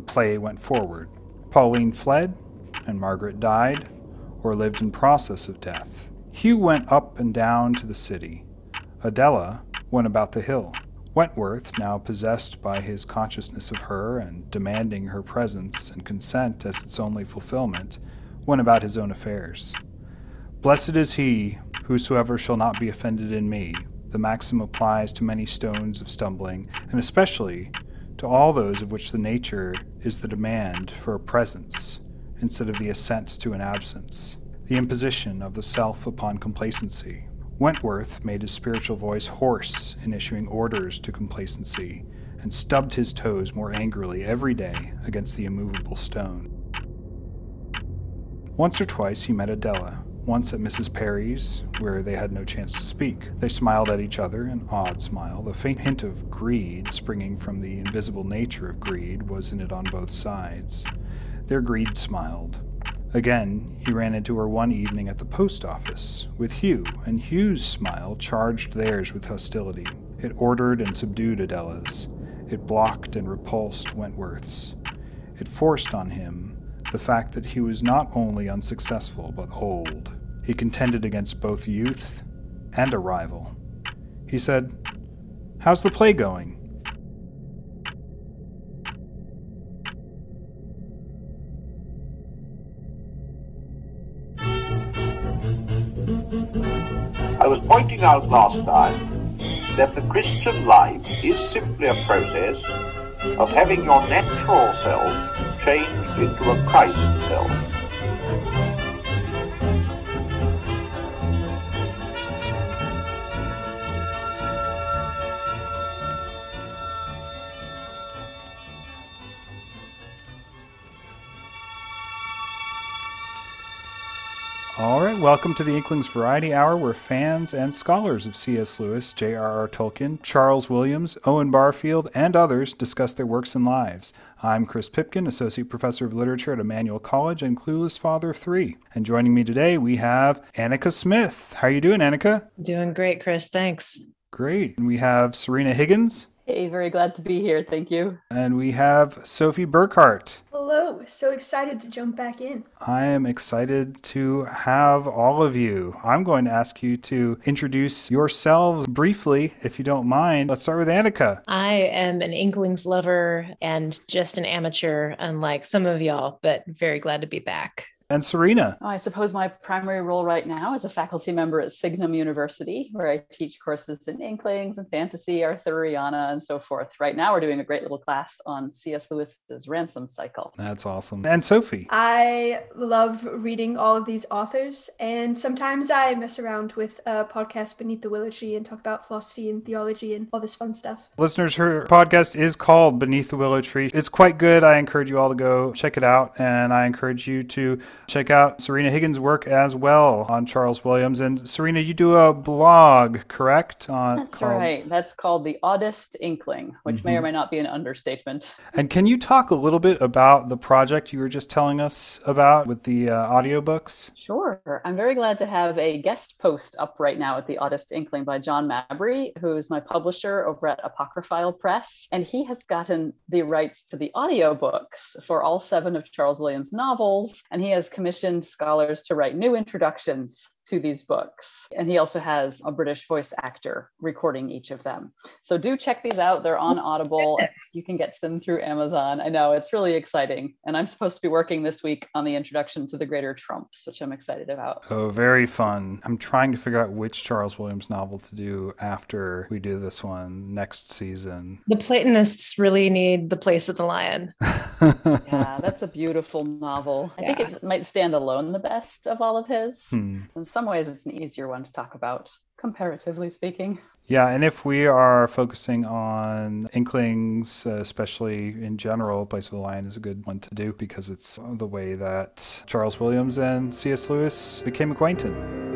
the play went forward. Pauline fled, and Margaret died, or lived in process of death. Hugh went up and down to the city. Adela went about the hill. Wentworth, now possessed by his consciousness of her and demanding her presence and consent as its only fulfillment, went about his own affairs. Blessed is he whosoever shall not be offended in me. The maxim applies to many stones of stumbling, and especially to all those of which the nature is the demand for a presence instead of the assent to an absence, the imposition of the self upon complacency. Wentworth made his spiritual voice hoarse in issuing orders to complacency, and stubbed his toes more angrily every day against the immovable stone. Once or twice he met Adela, once at Mrs. Perry's, where they had no chance to speak. They smiled at each other, an odd smile. The faint hint of greed, springing from the invisible nature of greed, was in it on both sides. Their greed smiled, Again, he ran into her one evening at the post office with Hugh, and Hugh's smile charged theirs with hostility. It ordered and subdued Adela's. It blocked and repulsed Wentworth's. It forced on him the fact that he was not only unsuccessful but old. He contended against both youth and a rival. He said, How's the play going? I was pointing out last time that the Christian life is simply a process of having your natural self changed into a Christ self. All right, welcome to the Inklings Variety Hour, where fans and scholars of C.S. Lewis, J.R.R. Tolkien, Charles Williams, Owen Barfield, and others discuss their works and lives. I'm Chris Pipkin, Associate Professor of Literature at Emmanuel College and Clueless Father of Three. And joining me today, we have Anika Smith. How are you doing, Anika? Doing great, Chris. Thanks. Great. And we have Sorina Higgins. Hey, very glad to be here. Thank you. And we have Sophie Burkhart. Hello. So excited to jump back in. I am excited to have all of you. I'm going to ask you to introduce yourselves briefly, if you don't mind. Let's start with Anika. I am an Inklings lover and just an amateur, unlike some of y'all, but very glad to be back. And Sorina. Oh, I suppose my primary role right now is a faculty member at Signum University, where I teach courses in Inklings and fantasy, Arthuriana, and so forth. Right now, we're doing a great little class on C.S. Lewis's Ransom Cycle. That's awesome. And Sophie. I love reading all of these authors, and sometimes I mess around with a podcast Beneath the Willow Tree and talk about philosophy and theology and all this fun stuff. Listeners, her podcast is called Beneath the Willow Tree. It's quite good. I encourage you all to go check it out, and I encourage you to check out Sorina Higgins' work as well on Charles Williams. And Sorina, you do a blog, correct? On, That's called... right. That's called The Oddest Inkling, which mm-hmm. may or mm-hmm. may not be an understatement. And can you talk a little bit about the project you were just telling us about with the uh, audiobooks? Sure. I'm very glad to have a guest post up right now at The Oddest Inkling by John Mabry, who's my publisher over at Apocryphile Press. And he has gotten the rights to the audiobooks for all seven of Charles Williams' novels. And he has commissioned scholars to write new introductions to these books. And he also has a British voice actor recording each of them. So do check these out. They're on Audible. Yes. You can get to them through Amazon. I know it's really exciting. And I'm supposed to be working this week on the introduction to the Greater Trumps, which I'm excited about. Oh, very fun. I'm trying to figure out which Charles Williams novel to do after we do this one next season. The Platonists really need The Place of the Lion. yeah, that's a beautiful novel. I yeah. think it might stand alone the best of all of his. Hmm. And some ways it's an easier one to talk about, comparatively speaking. Yeah, and if we are focusing on Inklings, uh, especially in general, Place of the Lion is a good one to do because it's the way that Charles Williams and C.S. Lewis became acquainted.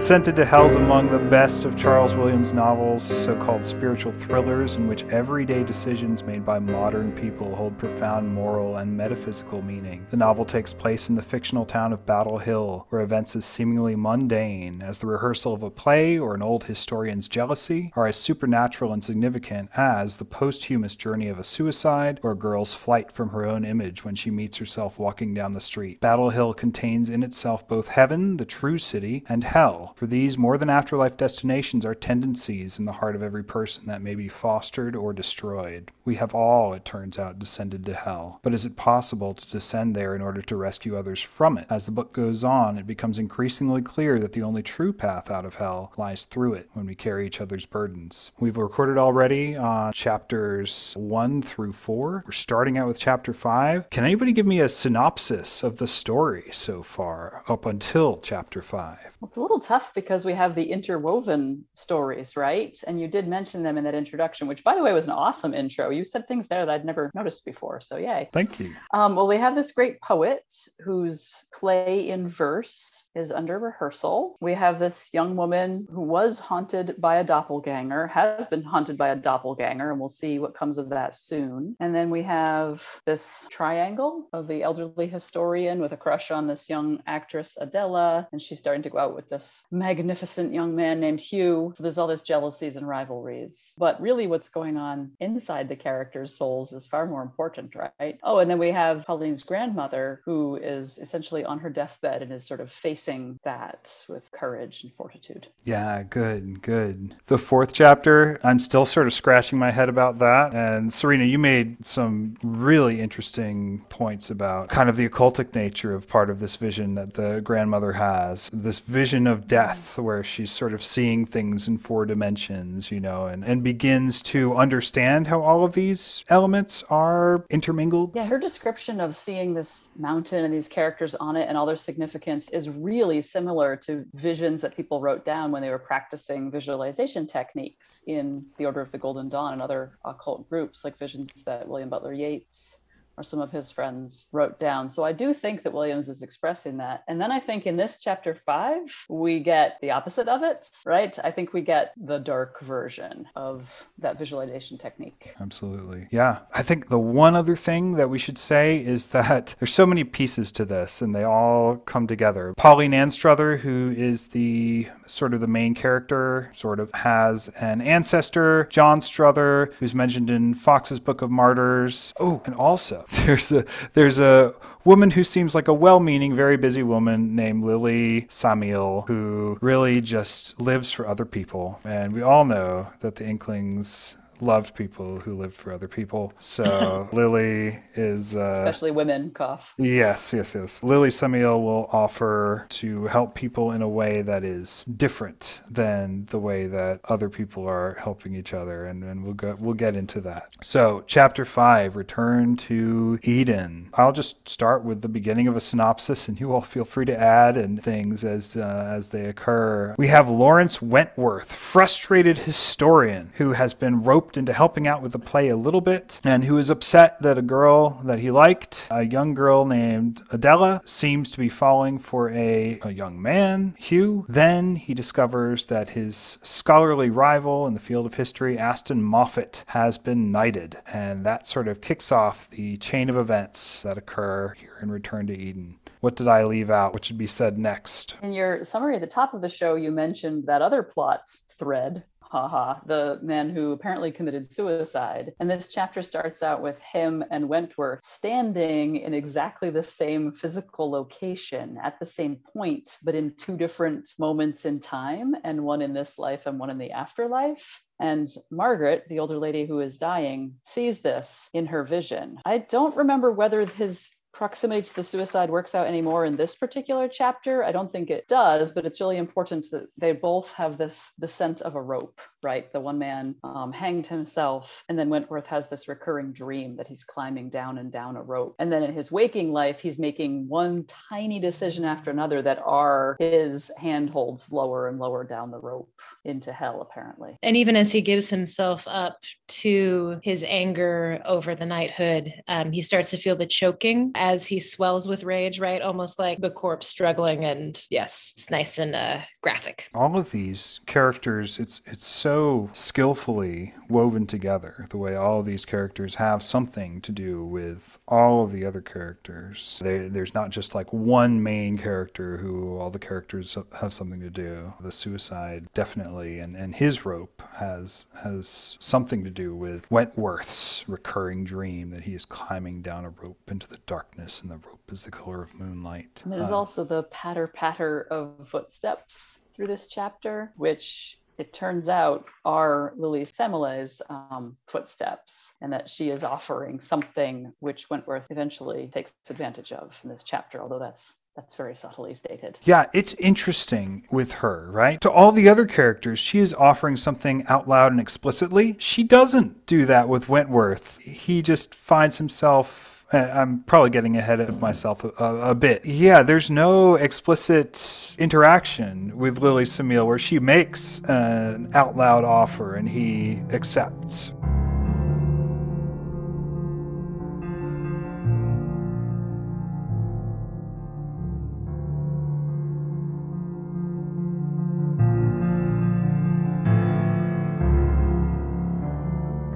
Descent into Hell is among the best of Charles Williams' novels, so called spiritual thrillers, in which everyday decisions made by modern people hold profound moral and metaphysical meaning. The novel takes place in the fictional town of Battle Hill, where events as seemingly mundane as the rehearsal of a play or an old historian's jealousy are as supernatural and significant as the posthumous journey of a suicide or a girl's flight from her own image when she meets herself walking down the street. Battle Hill contains in itself both heaven, the true city, and hell. For these more than afterlife destinations are tendencies in the heart of every person that may be fostered or destroyed. We have all, it turns out, descended to hell. But is it possible to descend there in order to rescue others from it? As the book goes on, it becomes increasingly clear that the only true path out of hell lies through it when we carry each other's burdens. We've recorded already on chapters 1 through 4. We're starting out with chapter 5. Can anybody give me a synopsis of the story so far up until chapter 5? It's a little tough because we have the interwoven stories, right? And you did mention them in that introduction, which, by the way, was an awesome intro. You said things there that I'd never noticed before. So, yay. Thank you. Um, well, we have this great poet whose play in verse is under rehearsal. We have this young woman who was haunted by a doppelganger, has been haunted by a doppelganger, and we'll see what comes of that soon. And then we have this triangle of the elderly historian with a crush on this young actress, Adela, and she's starting to go out with this magnificent young man named Hugh. So there's all this jealousies and rivalries. But really, what's going on inside the characters' souls is far more important, right? Oh, and then we have Pauline's grandmother, who is essentially on her deathbed and is sort of facing that with courage and fortitude. Yeah, good, good. The fourth chapter, I'm still sort of scratching my head about that. And Sorina, you made some really interesting points about kind of the occultic nature of part of this vision that the grandmother has. This vision of death where she's sort of seeing things in four dimensions, you know, and, and begins to understand how all of these elements are intermingled. Yeah, her description of seeing this mountain and these characters on it and all their significance is really similar to visions that people wrote down when they were practicing visualization techniques in the Order of the Golden Dawn and other occult groups, like visions that William Butler Yeats or some of his friends wrote down. So I do think that Williams is expressing that. And then I think in this chapter five, we get the opposite of it, right? I think we get the dark version of that visualization technique. Absolutely. Yeah. I think the one other thing that we should say is that there's so many pieces to this and they all come together. Pauline Anstruther, who is the sort of the main character, sort of has an ancestor, John Struther, who's mentioned in Foxe's Book of Martyrs. Oh, and also there's a there's a woman who seems like a well-meaning, very busy woman named Lily Sammile who really just lives for other people. And we all know that the Inklings loved people who lived for other people. So Lily is uh, especially women cough. Yes, yes, yes. Lily Sammile will offer to help people in a way that is different than the way that other people are helping each other, and, and we'll go we'll get into that. So chapter five, return to Eden. I'll just start with the beginning of a synopsis, and you all feel free to add and things as uh, as they occur. We have Lawrence Wentworth, frustrated historian who has been roped into helping out with the play a little bit, and who is upset that a girl that he liked, a young girl named Adela, seems to be falling for a, a young man, Hugh. Then he discovers that his scholarly rival in the field of history, Aston Moffat, has been knighted, and that sort of kicks off the chain of events that occur here in Return to Eden. What did I leave out? What should be said next? In your summary at the top of the show, you mentioned that other plot thread haha, the man who apparently committed suicide. And this chapter starts out with him and Wentworth standing in exactly the same physical location at the same point, but in two different moments in time, and one in this life and one in the afterlife. And Margaret, the older lady who is dying, sees this in her vision. I don't remember whether his proximity to the suicide works out anymore in this particular chapter. I don't think it does, but it's really important that they both have this descent of a rope right? The one man um, hanged himself, and then Wentworth has this recurring dream that he's climbing down and down a rope. And then in his waking life, he's making one tiny decision after another that are his handholds lower and lower down the rope into hell, apparently. And even as he gives himself up to his anger over the knighthood, um, he starts to feel the choking as he swells with rage, right? Almost like the corpse struggling. And yes, it's nice and uh, graphic. All of these characters, it's it's so skillfully woven together. The way all of these characters have something to do with all of the other characters. They, there's not just like one main character who all the characters have something to do. The suicide definitely, and, and his rope has has something to do with Wentworth's recurring dream that he is climbing down a rope into the darkness, and the rope is the color of moonlight. And there's Uh, also the patter patter of footsteps through this chapter, which it turns out are Lily Sammile's um, footsteps, and that she is offering something which Wentworth eventually takes advantage of in this chapter, although that's that's very subtly stated. Yeah, it's interesting with her, right? To all the other characters, she is offering something out loud and explicitly. She doesn't do that with Wentworth. He just finds himself. Uh, I'm probably getting ahead of myself a, a, a bit. Yeah, there's no explicit interaction with Lily Sammile where she makes an out loud offer and he accepts.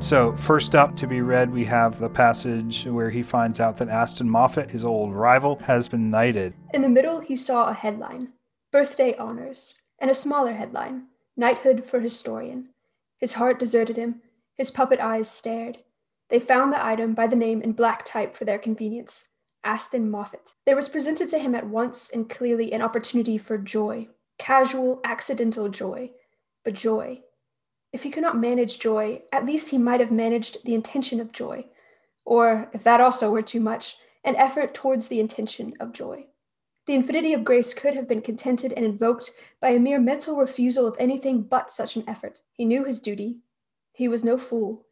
So, first up to be read, we have the passage where he finds out that Aston Moffat, his old rival, has been knighted. In the middle, he saw a headline Birthday Honors, and a smaller headline Knighthood for Historian. His heart deserted him. His puppet eyes stared. They found the item by the name in black type for their convenience Aston Moffat. There was presented to him at once and clearly an opportunity for joy casual, accidental joy, but joy. If he could not manage joy, at least he might have managed the intention of joy, or, if that also were too much, an effort towards the intention of joy. The infinity of grace could have been contented and invoked by a mere mental refusal of anything but such an effort. He knew his duty. He was no fool.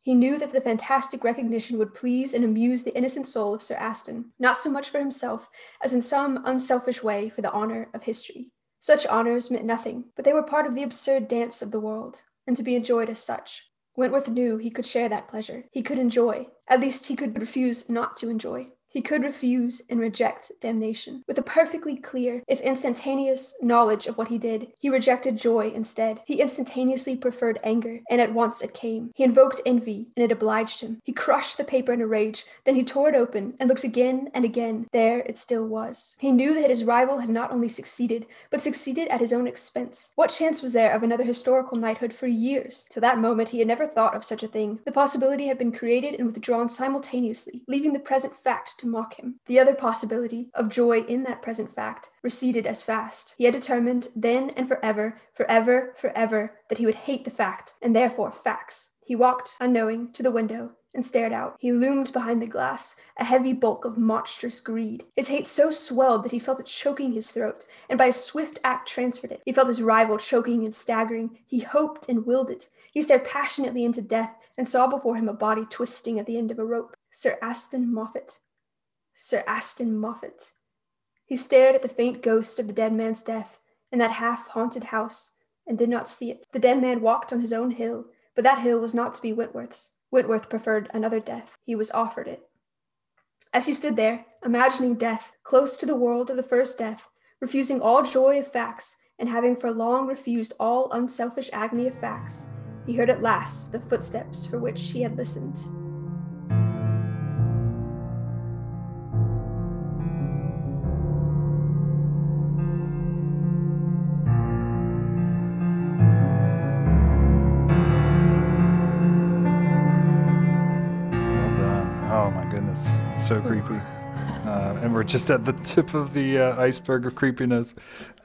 He knew that the fantastic recognition would please and amuse the innocent soul of Sir Aston, not so much for himself as in some unselfish way for the honor of history. Such honors meant nothing, but they were part of the absurd dance of the world, and to be enjoyed as such. Wentworth knew he could share that pleasure. He could enjoy. At least he could refuse not to enjoy. He could refuse and reject damnation. With a perfectly clear, if instantaneous, knowledge of what he did, he rejected joy instead. He instantaneously preferred anger, and at once it came. He invoked envy, and it obliged him. He crushed the paper in a rage, then he tore it open and looked again and again. There it still was. He knew that his rival had not only succeeded, but succeeded at his own expense. What chance was there of another historical knighthood for years? To that moment, he had never thought of such a thing. The possibility had been created and withdrawn simultaneously, leaving the present fact to mock him. The other possibility, of joy in that present fact, receded as fast. He had determined, then and forever, forever, forever, that he would hate the fact, and therefore facts. He walked, unknowing, to the window, and stared out. He loomed behind the glass, a heavy bulk of monstrous greed. His hate so swelled that he felt it choking his throat, and by a swift act transferred it. He felt his rival choking and staggering. He hoped and willed it. He stared passionately into death, and saw before him a body twisting at the end of a rope. Sir Aston Moffat. Sir Aston Moffat. He stared at the faint ghost of the dead man's death in that half haunted house, and did not see it. The dead man walked on his own hill, but that hill was not to be Wentworth's. Wentworth preferred another death. He was offered it. As he stood there, imagining death, close to the world of the first death, refusing all joy of facts, and having for long refused all unselfish agony of facts, he heard at last the footsteps for which he had listened. So creepy. And we're just at the tip of the uh, iceberg of creepiness.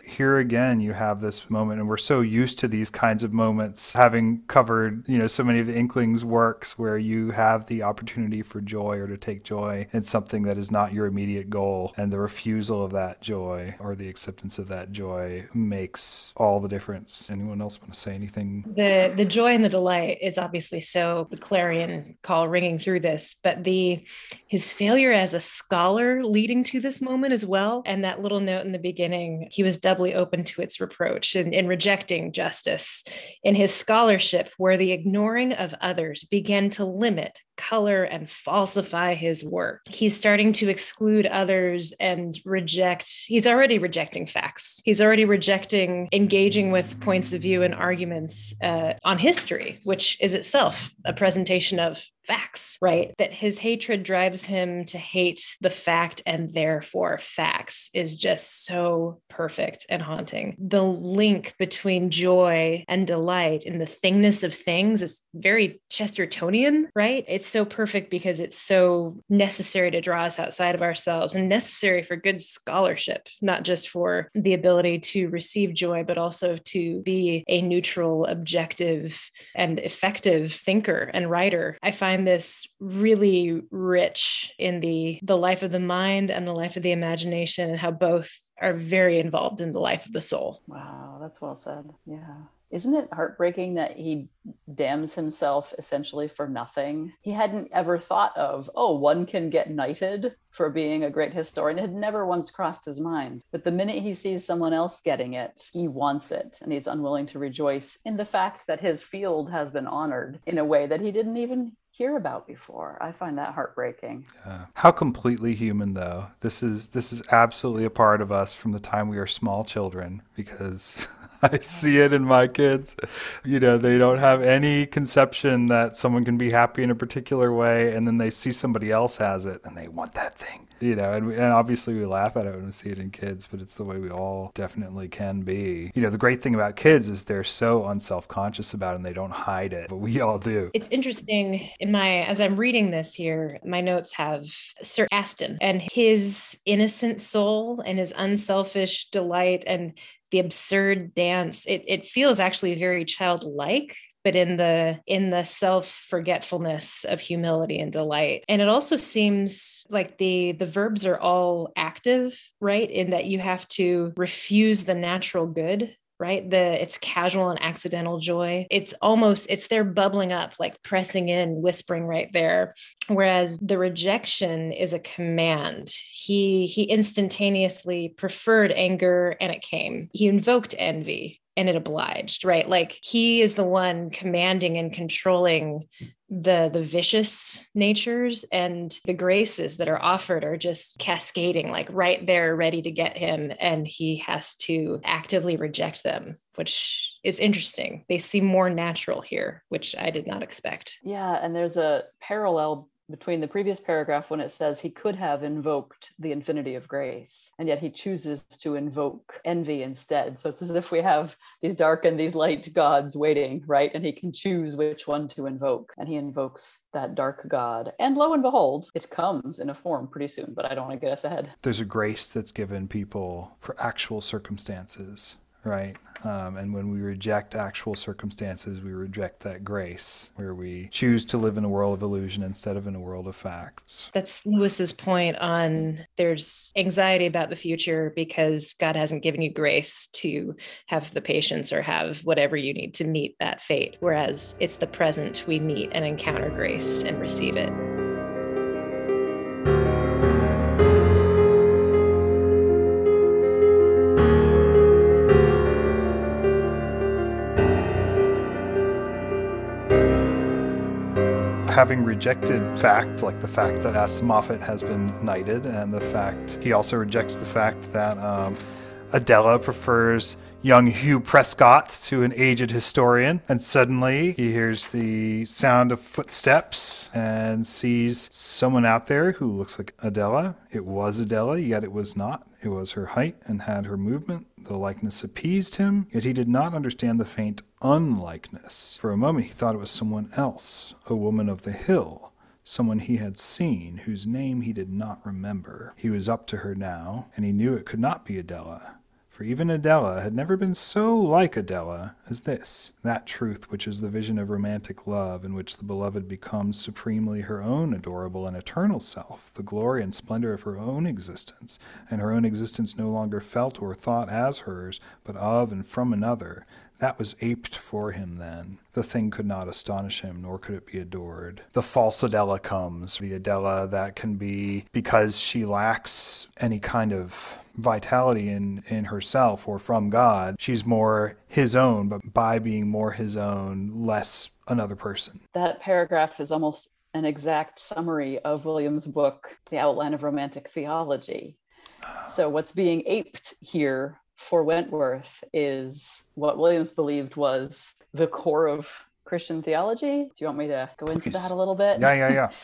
here again, you have this moment, and we're so used to these kinds of moments, having covered, you know, so many of the Inklings works where you have the opportunity for joy or to take joy in something that is not your immediate goal. And the refusal of that joy or the acceptance of that joy makes all the difference. Anyone else want to say anything? The the joy and the delight is obviously so the clarion call ringing through this, but the his failure as a scholar leading to this moment as well. And that little note in the beginning, he was doubly open to its reproach and in rejecting justice. In his scholarship, where the ignoring of others began to limit color and falsify his work. He's starting to exclude others and reject, he's already rejecting facts. He's already rejecting engaging with points of view and arguments uh, on history, which is itself a presentation of facts, right? That his hatred drives him to hate the fact and therefore facts is just so perfect and haunting. The link between joy and delight in the thingness of things is very Chestertonian, right? It's so perfect because it's so necessary to draw us outside of ourselves and necessary for good scholarship, not just for the ability to receive joy, but also to be a neutral, objective, and effective thinker and writer. I find this really rich in the the life of the mind and the life of the imagination and how both are very involved in the life of the soul. Wow, that's well said. Yeah. Isn't it heartbreaking that he damns himself essentially for nothing? He hadn't ever thought of, oh, one can get knighted for being a great historian. It had never once crossed his mind. But the minute he sees someone else getting it, he wants it and he's unwilling to rejoice in the fact that his field has been honored in a way that he didn't even hear about before. I find that heartbreaking. Yeah. How completely human though. This is this is absolutely a part of us from the time we are small children because I see it in my kids. You know, they don't have any conception that someone can be happy in a particular way, and then they see somebody else has it and they want that thing. You know, and, and obviously we laugh at it when we see it in kids, but it's the way we all definitely can be. You know, the great thing about kids is they're so unself conscious about it and they don't hide it, but we all do. It's interesting in my, as I'm reading this here, my notes have Sir Aston and his innocent soul and his unselfish delight and the absurd dance it, it feels actually very childlike but in the in the self forgetfulness of humility and delight. And it also seems like the the verbs are all active right? In that you have to refuse the natural good right? The it's casual and accidental joy. It's almost it's there bubbling up like pressing in whispering right there. Whereas the rejection is a command. He he instantaneously preferred anger and it came. He invoked envy and it obliged right? Like he is the one commanding and controlling the the vicious natures and the graces that are offered are just cascading like right there ready to get him and he has to actively reject them which is interesting. They seem more natural here which i did not expect. Yeah and there's a parallel between the previous paragraph when it says he could have invoked the infinity of grace, and yet he chooses to invoke envy instead. So it's as if we have these dark and these light gods waiting, right? And he can choose which one to invoke. And he invokes that dark god. And lo and behold, it comes in a form pretty soon, but I don't want to get us ahead. There's a grace that's given people for actual circumstances right? Um, and when we reject actual circumstances, we reject that grace, where we choose to live in a world of illusion instead of in a world of facts. That's Lewis's point on there's anxiety about the future because God hasn't given you grace to have the patience or have whatever you need to meet that fate. Whereas it's the present we meet and encounter grace and receive it. Having rejected fact, like the fact that Aston Moffat has been knighted, and the fact he also rejects the fact that um, Adela prefers young Hugh Prescott to an aged historian. And suddenly he hears the sound of footsteps and sees someone out there who looks like Adela. It was Adela, yet it was not. It was her height and had her movement. The likeness appeased him, yet he did not understand the faint unlikeness. For a moment he thought it was someone else, a woman of the hill someone he had seen whose name he did not remember. He was up to her now, and he knew it could not be Adela for even Adela had never been so like Adela as this. That truth which is the vision of romantic love, in which the beloved becomes supremely her own adorable and eternal self, the glory and splendor of her own existence, and her own existence no longer felt or thought as hers, but of and from another, that was aped for him then. The thing could not astonish him, nor could it be adored. The false Adela comes, the Adela that can be because she lacks any kind of vitality in, in herself or from God. She's more his own, but by being more his own, less another person. That paragraph is almost an exact summary of William's book, The Outline of Romantic Theology. So, what's being aped here for Wentworth is what Williams believed was the core of Christian theology. Do you want me to go into Please. that a little bit? Yeah, yeah, yeah.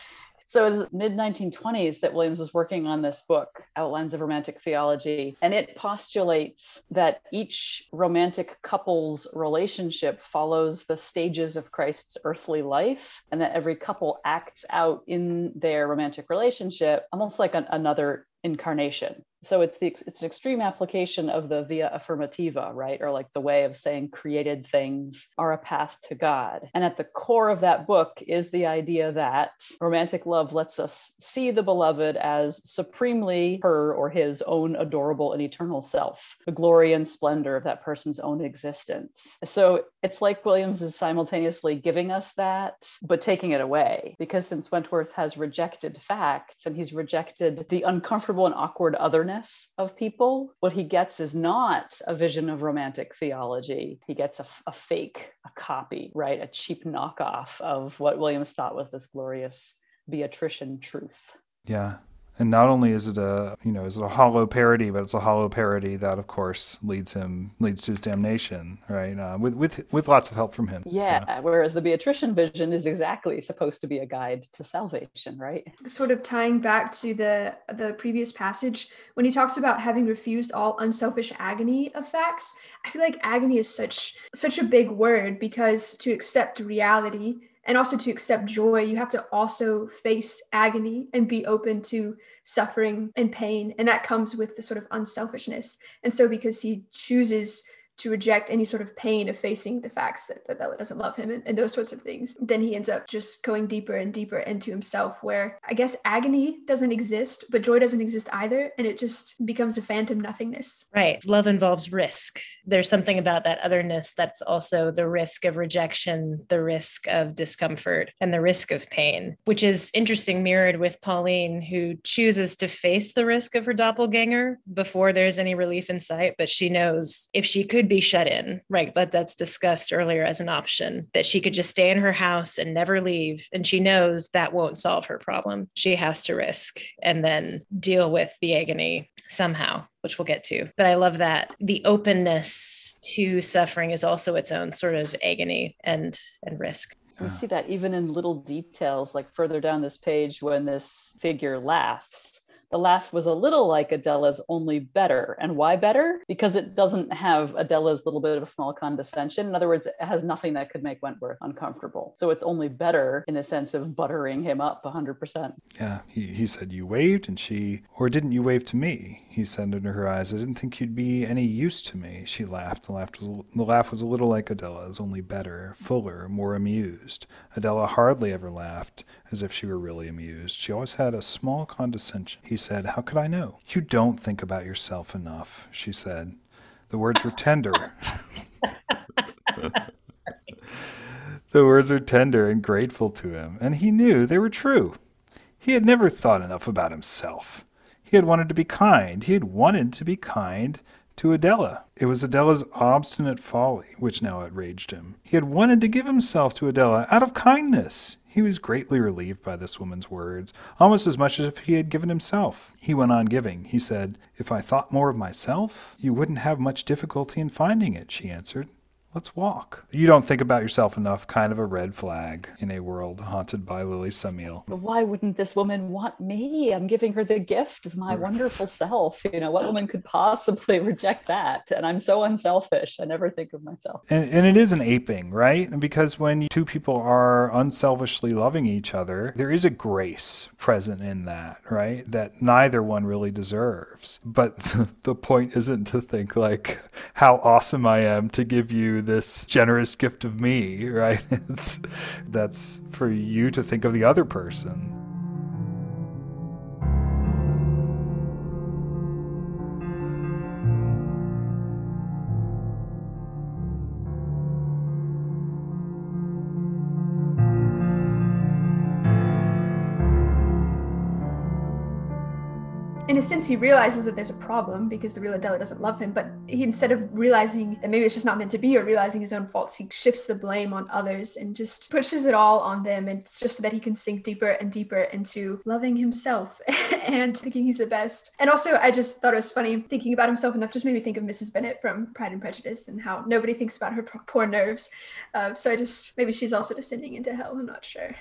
So it's mid 1920s that Williams was working on this book, Outlines of Romantic Theology, and it postulates that each romantic couple's relationship follows the stages of Christ's earthly life, and that every couple acts out in their romantic relationship almost like an, another incarnation. So it's the it's an extreme application of the via affirmativa, right? Or like the way of saying created things are a path to God. And at the core of that book is the idea that romantic love lets us see the beloved as supremely her or his own adorable and eternal self, the glory and splendor of that person's own existence. So it's like Williams is simultaneously giving us that, but taking it away. Because since Wentworth has rejected facts and he's rejected the uncomfortable and awkward otherness of people, what he gets is not a vision of romantic theology. He gets a, a fake, a copy, right? A cheap knockoff of what Williams thought was this glorious Beatrician truth. Yeah. And not only is it a you know is it a hollow parody, but it's a hollow parody that, of course, leads him leads to his damnation, right? Uh, with with with lots of help from him. Yeah, yeah. Whereas the Beatrician vision is exactly supposed to be a guide to salvation, right? Sort of tying back to the the previous passage when he talks about having refused all unselfish agony of facts. I feel like agony is such such a big word because to accept reality and also to accept joy, you have to also face agony and be open to suffering and pain. And that comes with the sort of unselfishness. And so, because he chooses to reject any sort of pain of facing the facts that Adela doesn't love him and, and, those sorts of things, then he ends up just going deeper and deeper into himself, where I guess agony doesn't exist, but joy doesn't exist either. And it just becomes a phantom nothingness. Right. Love involves risk. There's something about that otherness that's also the risk of rejection, the risk of discomfort, and the risk of pain, which is interesting, mirrored with Pauline, who chooses to face the risk of her doppelganger before there's any relief in sight. But she knows if she could be shut in, right? That that's discussed earlier as an option that she could just stay in her house and never leave. And she knows that won't solve her problem. She has to risk and then deal with the agony somehow, which we'll get to. But I love that the openness to suffering is also its own sort of agony and and risk. We see that even in little details, like further down this page when this figure laughs the laugh was a little like Adela's, only better. And why better? Because it doesn't have Adela's little bit of a small condescension. In other words, it has nothing that could make Wentworth uncomfortable. So it's only better in a sense of buttering him up 100%. Yeah, he, he said, You waved, and she, or didn't you wave to me? He said into her eyes, I didn't think you'd be any use to me. She laughed. The laugh was, the laugh was a little like Adela's, only better, fuller, more amused. Adela hardly ever laughed as if she were really amused. She always had a small condescension. He said, How could I know? You don't think about yourself enough, she said. The words were tender. the words were tender and grateful to him, and he knew they were true. He had never thought enough about himself. He had wanted to be kind. He had wanted to be kind to Adela. It was Adela's obstinate folly which now outraged him. He had wanted to give himself to Adela out of kindness. He was greatly relieved by this woman's words, almost as much as if he had given himself. He went on giving. He said, If I thought more of myself, you wouldn't have much difficulty in finding it, she answered. Let's walk. You don't think about yourself enough, kind of a red flag in a world haunted by Lily Sammile. But why wouldn't this woman want me? I'm giving her the gift of my wonderful self. You know, what woman could possibly reject that? And I'm so unselfish. I never think of myself. And, and it is an aping, right? Because when two people are unselfishly loving each other, there is a grace present in that, right? That neither one really deserves. But the, the point isn't to think like how awesome I am to give you this generous gift of me, right? It's that's for you to think of the other person. In a sense, he realizes that there's a problem because the real Adela doesn't love him. But he, instead of realizing that maybe it's just not meant to be or realizing his own faults, he shifts the blame on others and just pushes it all on them. And it's just so that he can sink deeper and deeper into loving himself and thinking he's the best. And also, I just thought it was funny thinking about himself enough just made me think of Mrs. Bennet from Pride and Prejudice and how nobody thinks about her poor nerves. Uh, so I just maybe she's also descending into hell. I'm not sure.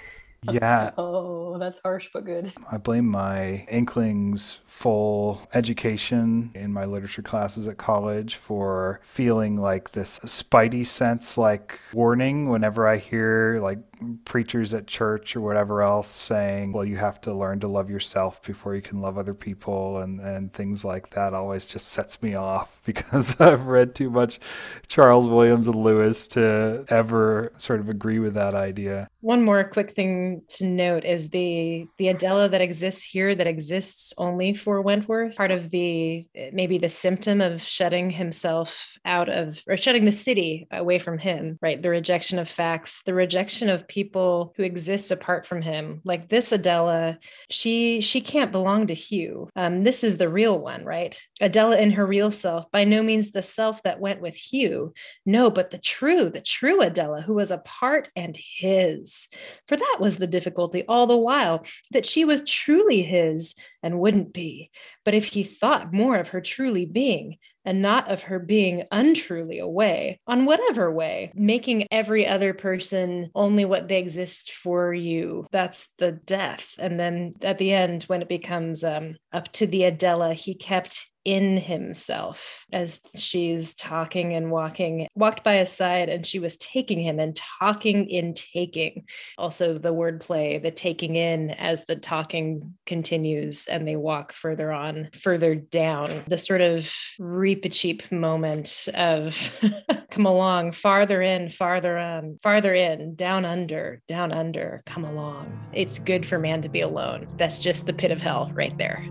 Yeah. Oh, that's harsh but good. I blame my inklings full education in my literature classes at college for feeling like this spidey sense like warning whenever I hear like preachers at church or whatever else saying, well, you have to learn to love yourself before you can love other people and, and things like that always just sets me off because I've read too much Charles Williams and Lewis to ever sort of agree with that idea. One more quick thing to note is the the Adela that exists here that exists only for Wentworth, part of the maybe the symptom of shutting himself out of or shutting the city away from him, right? The rejection of facts, the rejection of people who exist apart from him like this adela she she can't belong to hugh. Um, this is the real one right? Adela in her real self by no means the self that went with hugh. No but the true the true adela who was a part and his. For that was the difficulty all the while that she was truly his and wouldn't be. But if he thought more of her truly being and not of her being untruly away on whatever way, making every other person only what they exist for you. That's the death. And then at the end, when it becomes um, up to the Adela, he kept in himself as she's talking and walking, walked by his side, and she was taking him and talking in taking. Also, the wordplay, the taking in as the talking continues and they walk further on, further down. The sort of Reepicheep moment of come along, farther in, farther on, farther in, down under, down under, come along. It's good for man to be alone. That's just the pit of hell right there.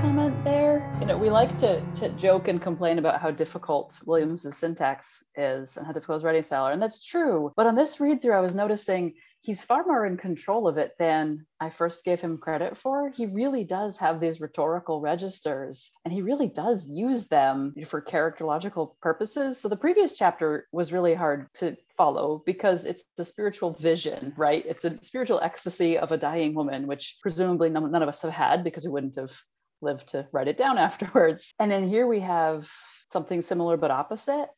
Comment there. You know, we like to, to joke and complain about how difficult Williams's syntax is and how difficult his writing style are, and that's true. But on this read through, I was noticing he's far more in control of it than I first gave him credit for. He really does have these rhetorical registers and he really does use them for characterological purposes. So the previous chapter was really hard to follow because it's the spiritual vision, right? It's a spiritual ecstasy of a dying woman, which presumably none, none of us have had because we wouldn't have lived to write it down afterwards. And then here we have something similar but opposite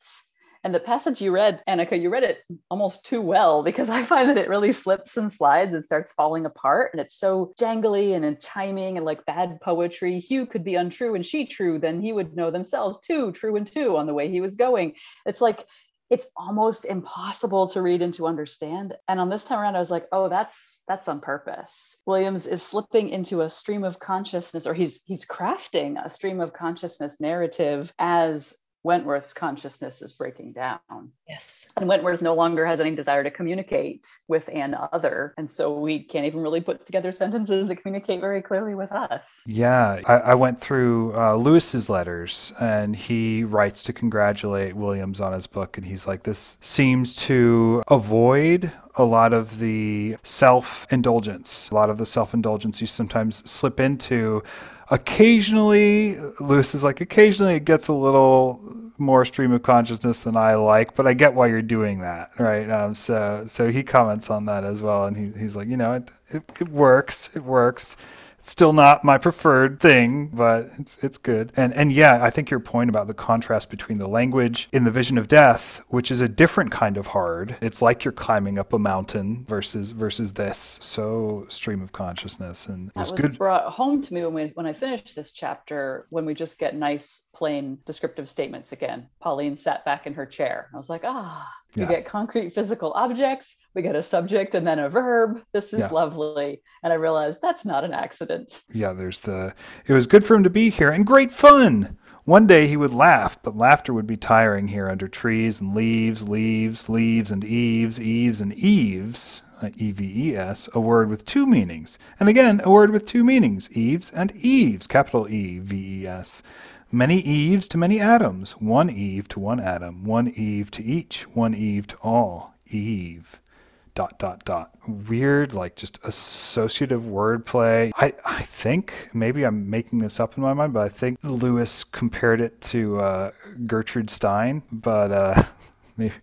and the passage you read, Anika, you read it almost too well because I find that it really slips and slides and starts falling apart. And it's so jangly and, chiming and like bad poetry. Hugh could be untrue and she true, then he would know themselves too, true and two on the way he was going. It's like it's almost impossible to read and to understand and on this time around i was like oh that's that's on purpose williams is slipping into a stream of consciousness or he's he's crafting a stream of consciousness narrative as Wentworth's consciousness is breaking down. Yes. And Wentworth no longer has any desire to communicate with an other. And so we can't even really put together sentences that communicate very clearly with us. Yeah, I, I went through uh, Lewis's letters, and he writes to congratulate Williams on his book, and he's like, "This seems to avoid a lot of the self indulgence, a lot of the self indulgence you sometimes slip into. Occasionally, Lewis is like, occasionally it gets a little more stream of consciousness than I like, but I get why you're doing that, right? Um, so so he comments on that as well, and he, he's like, you know, it, it, it works, it works still not my preferred thing, but it's it's good. And and yeah, I think your point about the contrast between the language in the Vision of Death, which is a different kind of hard. It's like you're climbing up a mountain versus versus this. So stream of consciousness and it it's was good. brought home to me when we when I finished this chapter when we just get nice plain descriptive statements again. Pauline sat back in her chair. I was like, ah, we Yeah. get concrete physical objects, we get a subject and then a verb. This is Yeah. lovely. And I realized that's not an accident. Yeah, there's the. It was good for him to be here and great fun. One day he would laugh, but laughter would be tiring here under trees and leaves, leaves, leaves, and eaves, eaves, and eaves. uh, E V E S, a word with two meanings. And again, a word with two meanings eaves and eaves, capital E V E S. Many Eves to many Adams, one Eve to one Adam, one Eve to each, one Eve to all. Eve. Dot dot dot. Weird like just associative wordplay. I i think maybe i'm making this up in my mind but i think lewis compared it to uh, gertrude stein but uh maybe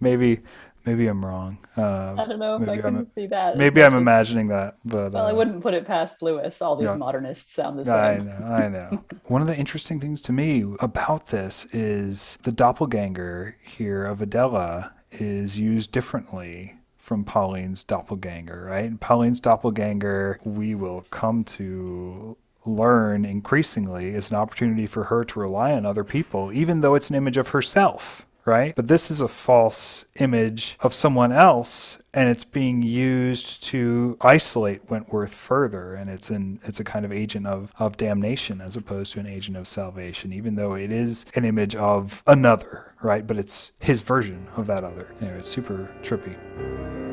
maybe maybe i'm wrong I uh, don't know if I couldn't I'm, see that. maybe i'm imagining that but Well, I uh, wouldn't put it past Lewis. All these yeah. modernists sound the same. I know, I know. One of the interesting things to me about this is the doppelganger here of Adela is used differently from Pauline's doppelganger, right? Pauline's doppelganger, we will come to learn increasingly, is an opportunity for her to rely on other people, even though it's an image of herself. Right? But this is a false image of someone else and it's being used to isolate Wentworth further and it's an it's a kind of agent of, of damnation as opposed to an agent of salvation, even though it is an image of another, right? But it's his version of that other. Anyway, it's super trippy.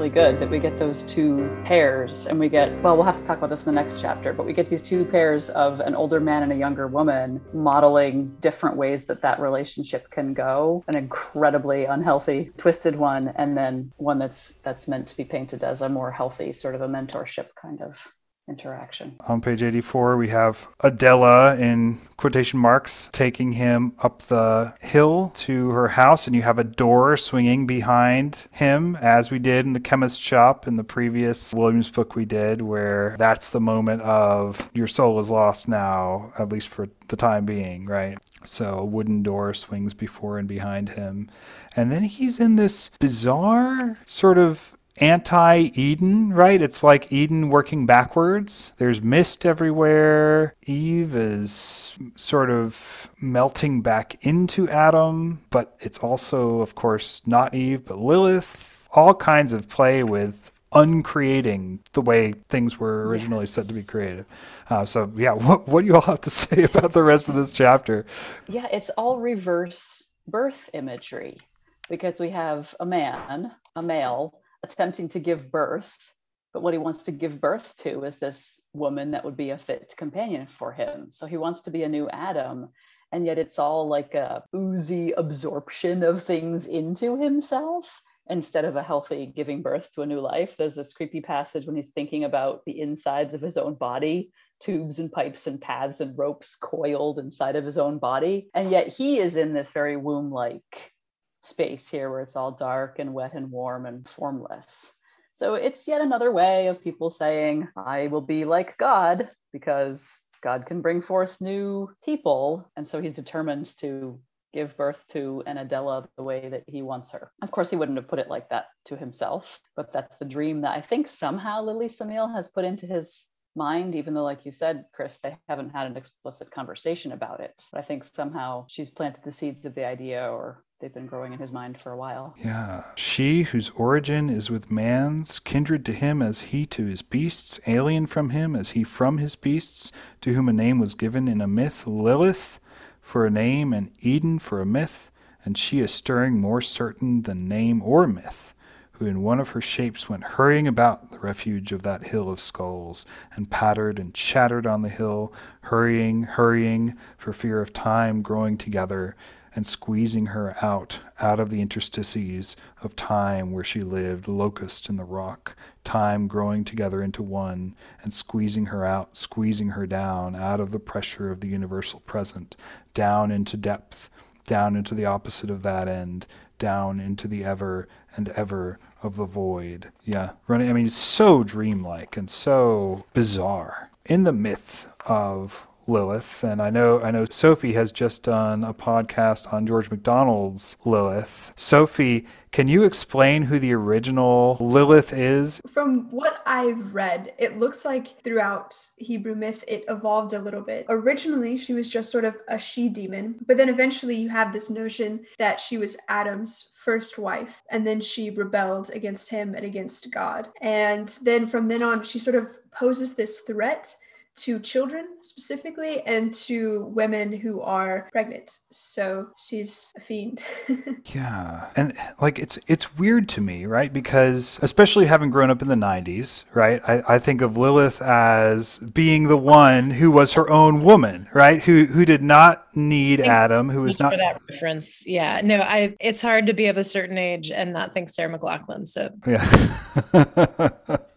Really good that we get those two pairs and we get, well, we'll have to talk about this in the next chapter, but we get these two pairs of an older man and a younger woman modeling different ways that that relationship can go. An incredibly unhealthy, twisted one, and then one that's that's meant to be painted as a more healthy sort of a mentorship kind of interaction. On page 84, we have Adela in quotation marks taking him up the hill to her house, and you have a door swinging behind him, as we did in the chemist shop in the previous Williams book we did, where that's the moment of your soul is lost now, at least for the time being, right? So a wooden door swings before and behind him. And then he's in this bizarre sort of anti Eden, right? It's like Eden working backwards. There's mist everywhere. Eve is sort of melting back into Adam, but it's also, of course, not Eve, but Lilith. All kinds of play with uncreating the way things were originally set to be created. Uh, so, yeah, what, what do you all have to say about the rest of this chapter? Yeah, it's all reverse birth imagery because we have a man, a male, attempting to give birth, but what he wants to give birth to is this woman that would be a fit companion for him. So he wants to be a new Adam, and yet it's all like a oozy absorption of things into himself instead of a healthy giving birth to a new life. There's this creepy passage when he's thinking about the insides of his own body tubes and pipes and paths and ropes coiled inside of his own body. And yet he is in this very womb like space here where it's all dark and wet and warm and formless. So it's yet another way of people saying, I will be like God because God can bring forth new people. And so he's determined to give birth to an Adela the way that he wants her. Of course, he wouldn't have put it like that to himself, but that's the dream that I think somehow Lily Sammile has put into his mind, even though, like you said, Chris, they haven't had an explicit conversation about it. But I think somehow she's planted the seeds of the idea or they've been growing in his mind for a while. Yeah. She whose origin is with man's, kindred to him as he to his beasts, alien from him as he from his beasts, to whom a name was given in a myth, Lilith for a name and Eden for a myth, and she is stirring more certain than name or myth who in one of her shapes went hurrying about the refuge of that hill of skulls, and pattered and chattered on the hill, hurrying, hurrying, for fear of time growing together, and squeezing her out, out of the interstices of time where she lived, locust in the rock, time growing together into one, and squeezing her out, squeezing her down, out of the pressure of the universal present, down into depth, down into the opposite of that end, down into the ever and ever of the void. Yeah, running. I mean, it's so dreamlike and so bizarre. In the myth of Lilith, and I know I know Sophie has just done a podcast on George MacDonald's Lilith. Sophie, can you explain who the original Lilith is? From what I've read, it looks like throughout Hebrew myth it evolved a little bit. Originally, she was just sort of a she demon, but then eventually you have this notion that she was Adam's first wife, and then she rebelled against him and against God. And then from then on, she sort of poses this threat to children specifically and to women who are pregnant. So she's a fiend. yeah. And like it's it's weird to me, right? Because especially having grown up in the 90s, right? I, I think of Lilith as being the one who was her own woman, right? Who who did not need Adam, who was not for that reference. Yeah. No, I it's hard to be of a certain age and not think Sarah McLachlan. So Yeah.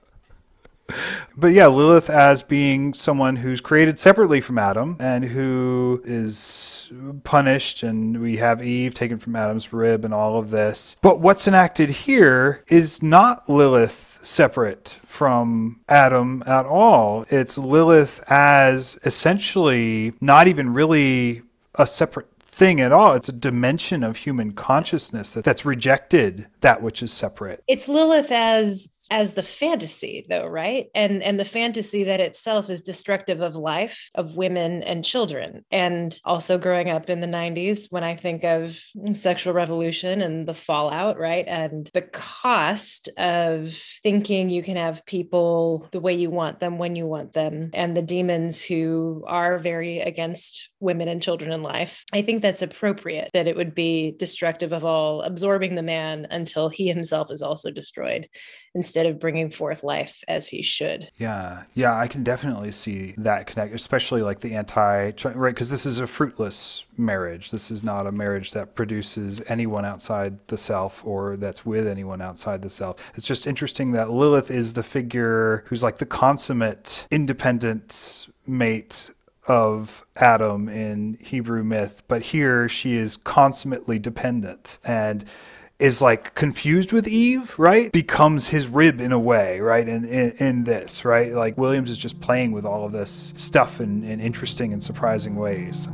but yeah, Lilith as being someone who's created separately from Adam and who is punished, and we have Eve taken from Adam's rib and all of this. But what's enacted here is not Lilith separate from Adam at all. It's Lilith as essentially not even really a separate thing at all. It's a dimension of human consciousness that, that's rejected that which is separate. It's Lilith as as the fantasy though, right? And and the fantasy that itself is destructive of life, of women and children. And also growing up in the 90s when I think of sexual revolution and the fallout, right? And the cost of thinking you can have people the way you want them when you want them and the demons who are very against women and children in life. I think that's appropriate that it would be destructive of all, absorbing the man until he himself is also destroyed instead of bringing forth life as he should. Yeah. Yeah. I can definitely see that connect, especially like the anti, right? Because this is a fruitless marriage. This is not a marriage that produces anyone outside the self or that's with anyone outside the self. It's just interesting that Lilith is the figure who's like the consummate independent mate of Adam in Hebrew myth, but here she is consummately dependent and is like confused with Eve, right? Becomes his rib in a way, right? In, in, in this, right? Like Williams is just playing with all of this stuff in, in interesting and surprising ways.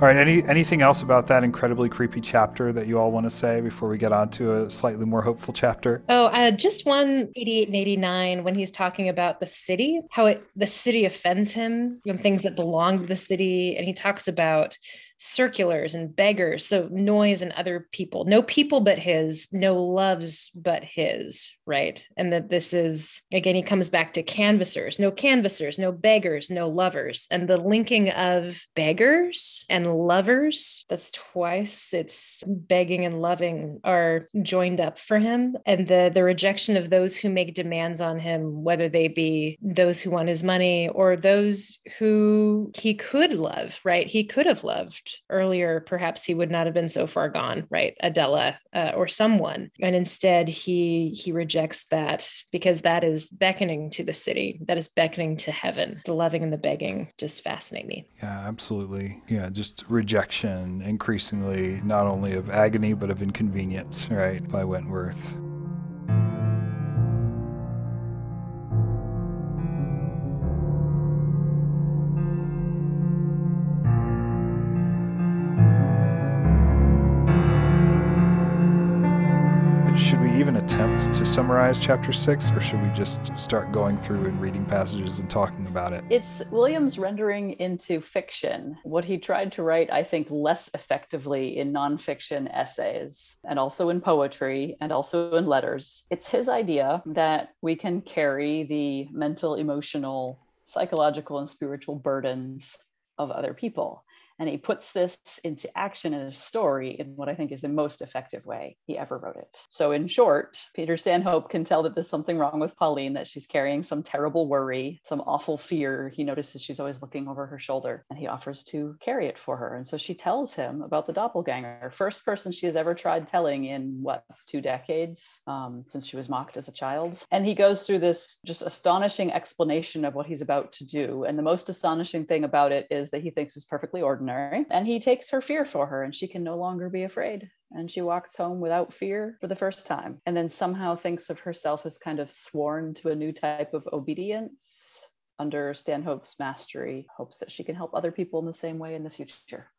All right. Any anything else about that incredibly creepy chapter that you all want to say before we get on to a slightly more hopeful chapter? Oh, uh, just one 88 and 89 when he's talking about the city, how it the city offends him and things that belong to the city, and he talks about circulars and beggars. So noise and other people, no people but his, no loves but his, right? And that this is, again, he comes back to canvassers, no canvassers, no beggars, no lovers. And the linking of beggars and lovers, that's twice, it's begging and loving are joined up for him. And the, the rejection of those who make demands on him, whether they be those who want his money or those who he could love, right? He could have loved earlier, perhaps he would not have been so far gone, right? Adela uh, or someone, and instead he he rejects that because that is beckoning to the city, that is beckoning to heaven. The loving and the begging just fascinate me. Yeah, absolutely. Yeah, just rejection increasingly, not only of agony but of inconvenience, right? By Wentworth. Summarize chapter six, or should we just start going through and reading passages and talking about it? It's Williams rendering into fiction what he tried to write, I think, less effectively in nonfiction essays and also in poetry and also in letters. It's his idea that we can carry the mental, emotional, psychological, and spiritual burdens of other people. And he puts this into action in a story in what I think is the most effective way he ever wrote it. So, in short, Peter Stanhope can tell that there's something wrong with Pauline, that she's carrying some terrible worry, some awful fear. He notices she's always looking over her shoulder and he offers to carry it for her. And so she tells him about the doppelganger, first person she has ever tried telling in what, two decades um, since she was mocked as a child. And he goes through this just astonishing explanation of what he's about to do. And the most astonishing thing about it is that he thinks is perfectly ordinary And he takes her fear for her, and she can no longer be afraid. And she walks home without fear for the first time, and then somehow thinks of herself as kind of sworn to a new type of obedience under Stanhope's mastery, hopes that she can help other people in the same way in the future.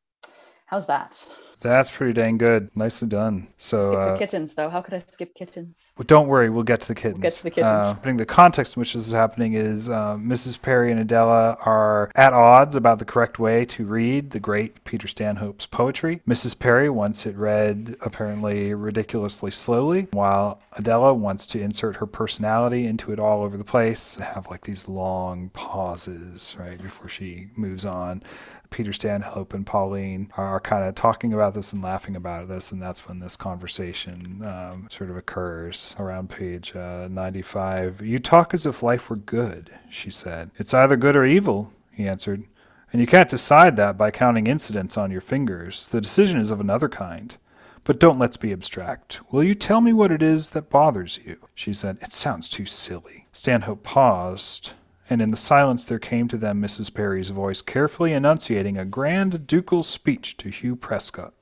How's that? That's pretty dang good. Nicely done. So skip uh, the kittens, though. How could I skip kittens? Well, don't worry, we'll get to the kittens. We'll get to the kittens. Uh, the context in which this is happening is uh, Mrs. Parry and Adela are at odds about the correct way to read the great Peter Stanhope's poetry. Mrs. Parry wants it read apparently ridiculously slowly, while Adela wants to insert her personality into it all over the place, have like these long pauses right before she moves on. Peter Stanhope and Pauline are, kind of talking about this and laughing about this, and that's when this conversation um, sort of occurs around page uh, 95. You talk as if life were good, she said. It's either good or evil, he answered. And you can't decide that by counting incidents on your fingers. The decision is of another kind. But don't let's be abstract. Will you tell me what it is that bothers you? She said, It sounds too silly. Stanhope paused and in the silence there came to them Mrs. Parry's voice carefully enunciating a grand ducal speech to Hugh Prescott.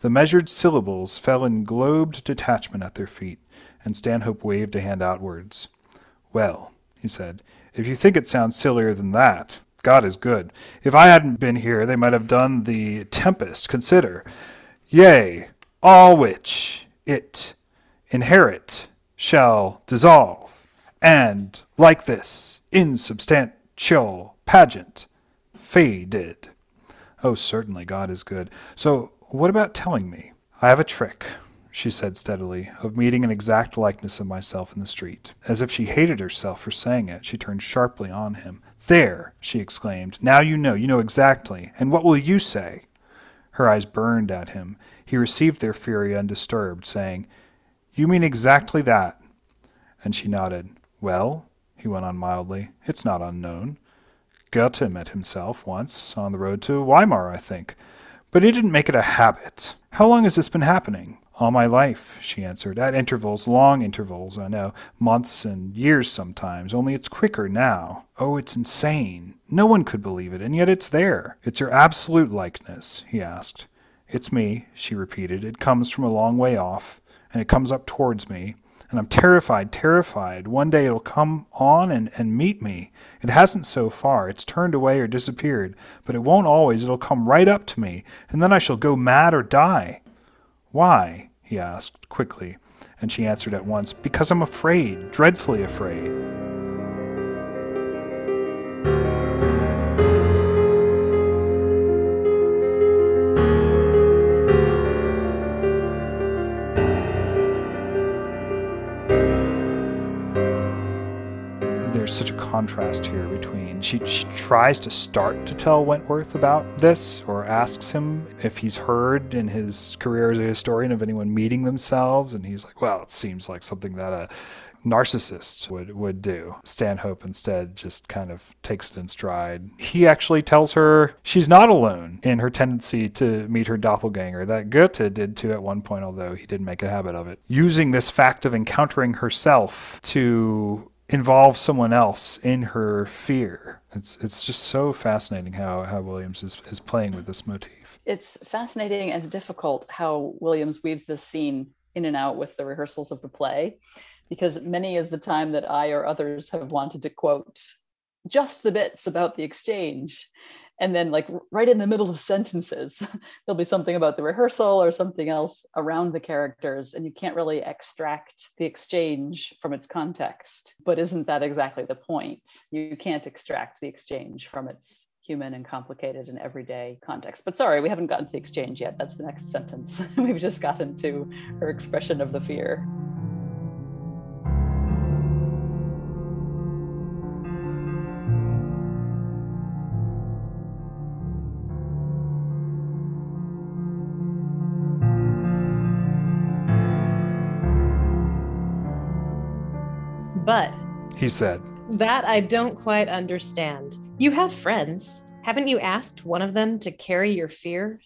The measured syllables fell in globed detachment at their feet, and Stanhope waved a hand outwards. Well, he said, if you think it sounds sillier than that, God is good. If I hadn't been here, they might have done the Tempest. Consider, yea, all which it inherit shall dissolve, and like this insubstantial pageant faded. Oh, certainly, God is good. So, what about telling me? I have a trick, she said steadily, of meeting an exact likeness of myself in the street. As if she hated herself for saying it, she turned sharply on him. There, she exclaimed. Now you know. You know exactly. And what will you say? Her eyes burned at him. He received their fury undisturbed, saying, You mean exactly that? And she nodded. Well, he went on mildly. It's not unknown. Goethe met himself once on the road to Weimar, I think. But he didn't make it a habit. How long has this been happening? All my life, she answered, at intervals, long intervals, I know, months and years sometimes, only it's quicker now. Oh, it's insane. No one could believe it, and yet it's there. It's your absolute likeness, he asked. It's me, she repeated. It comes from a long way off, and it comes up towards me, and I'm terrified, terrified. One day it'll come on and, and meet me. It hasn't so far. It's turned away or disappeared, but it won't always. It'll come right up to me, and then I shall go mad or die. Why? he asked quickly, and she answered at once, Because I'm afraid, dreadfully afraid. There's such a contrast here between she, she tries to start to tell Wentworth about this or asks him if he's heard in his career as a historian of anyone meeting themselves and he's like well it seems like something that a narcissist would would do. Stanhope instead just kind of takes it in stride. He actually tells her she's not alone in her tendency to meet her doppelganger that Goethe did too at one point although he didn't make a habit of it. Using this fact of encountering herself to involve someone else in her fear. It's it's just so fascinating how how Williams is is playing with this motif. It's fascinating and difficult how Williams weaves this scene in and out with the rehearsals of the play, because many is the time that I or others have wanted to quote just the bits about the exchange and then like right in the middle of sentences there'll be something about the rehearsal or something else around the characters and you can't really extract the exchange from its context. But isn't that exactly the point? You can't extract the exchange from its human and complicated and everyday context. But sorry we haven't gotten to the exchange yet. That's the next sentence. We've just gotten to her expression of the fear He said, that I don't quite understand. You have friends. Haven't you asked one of them to carry your fear?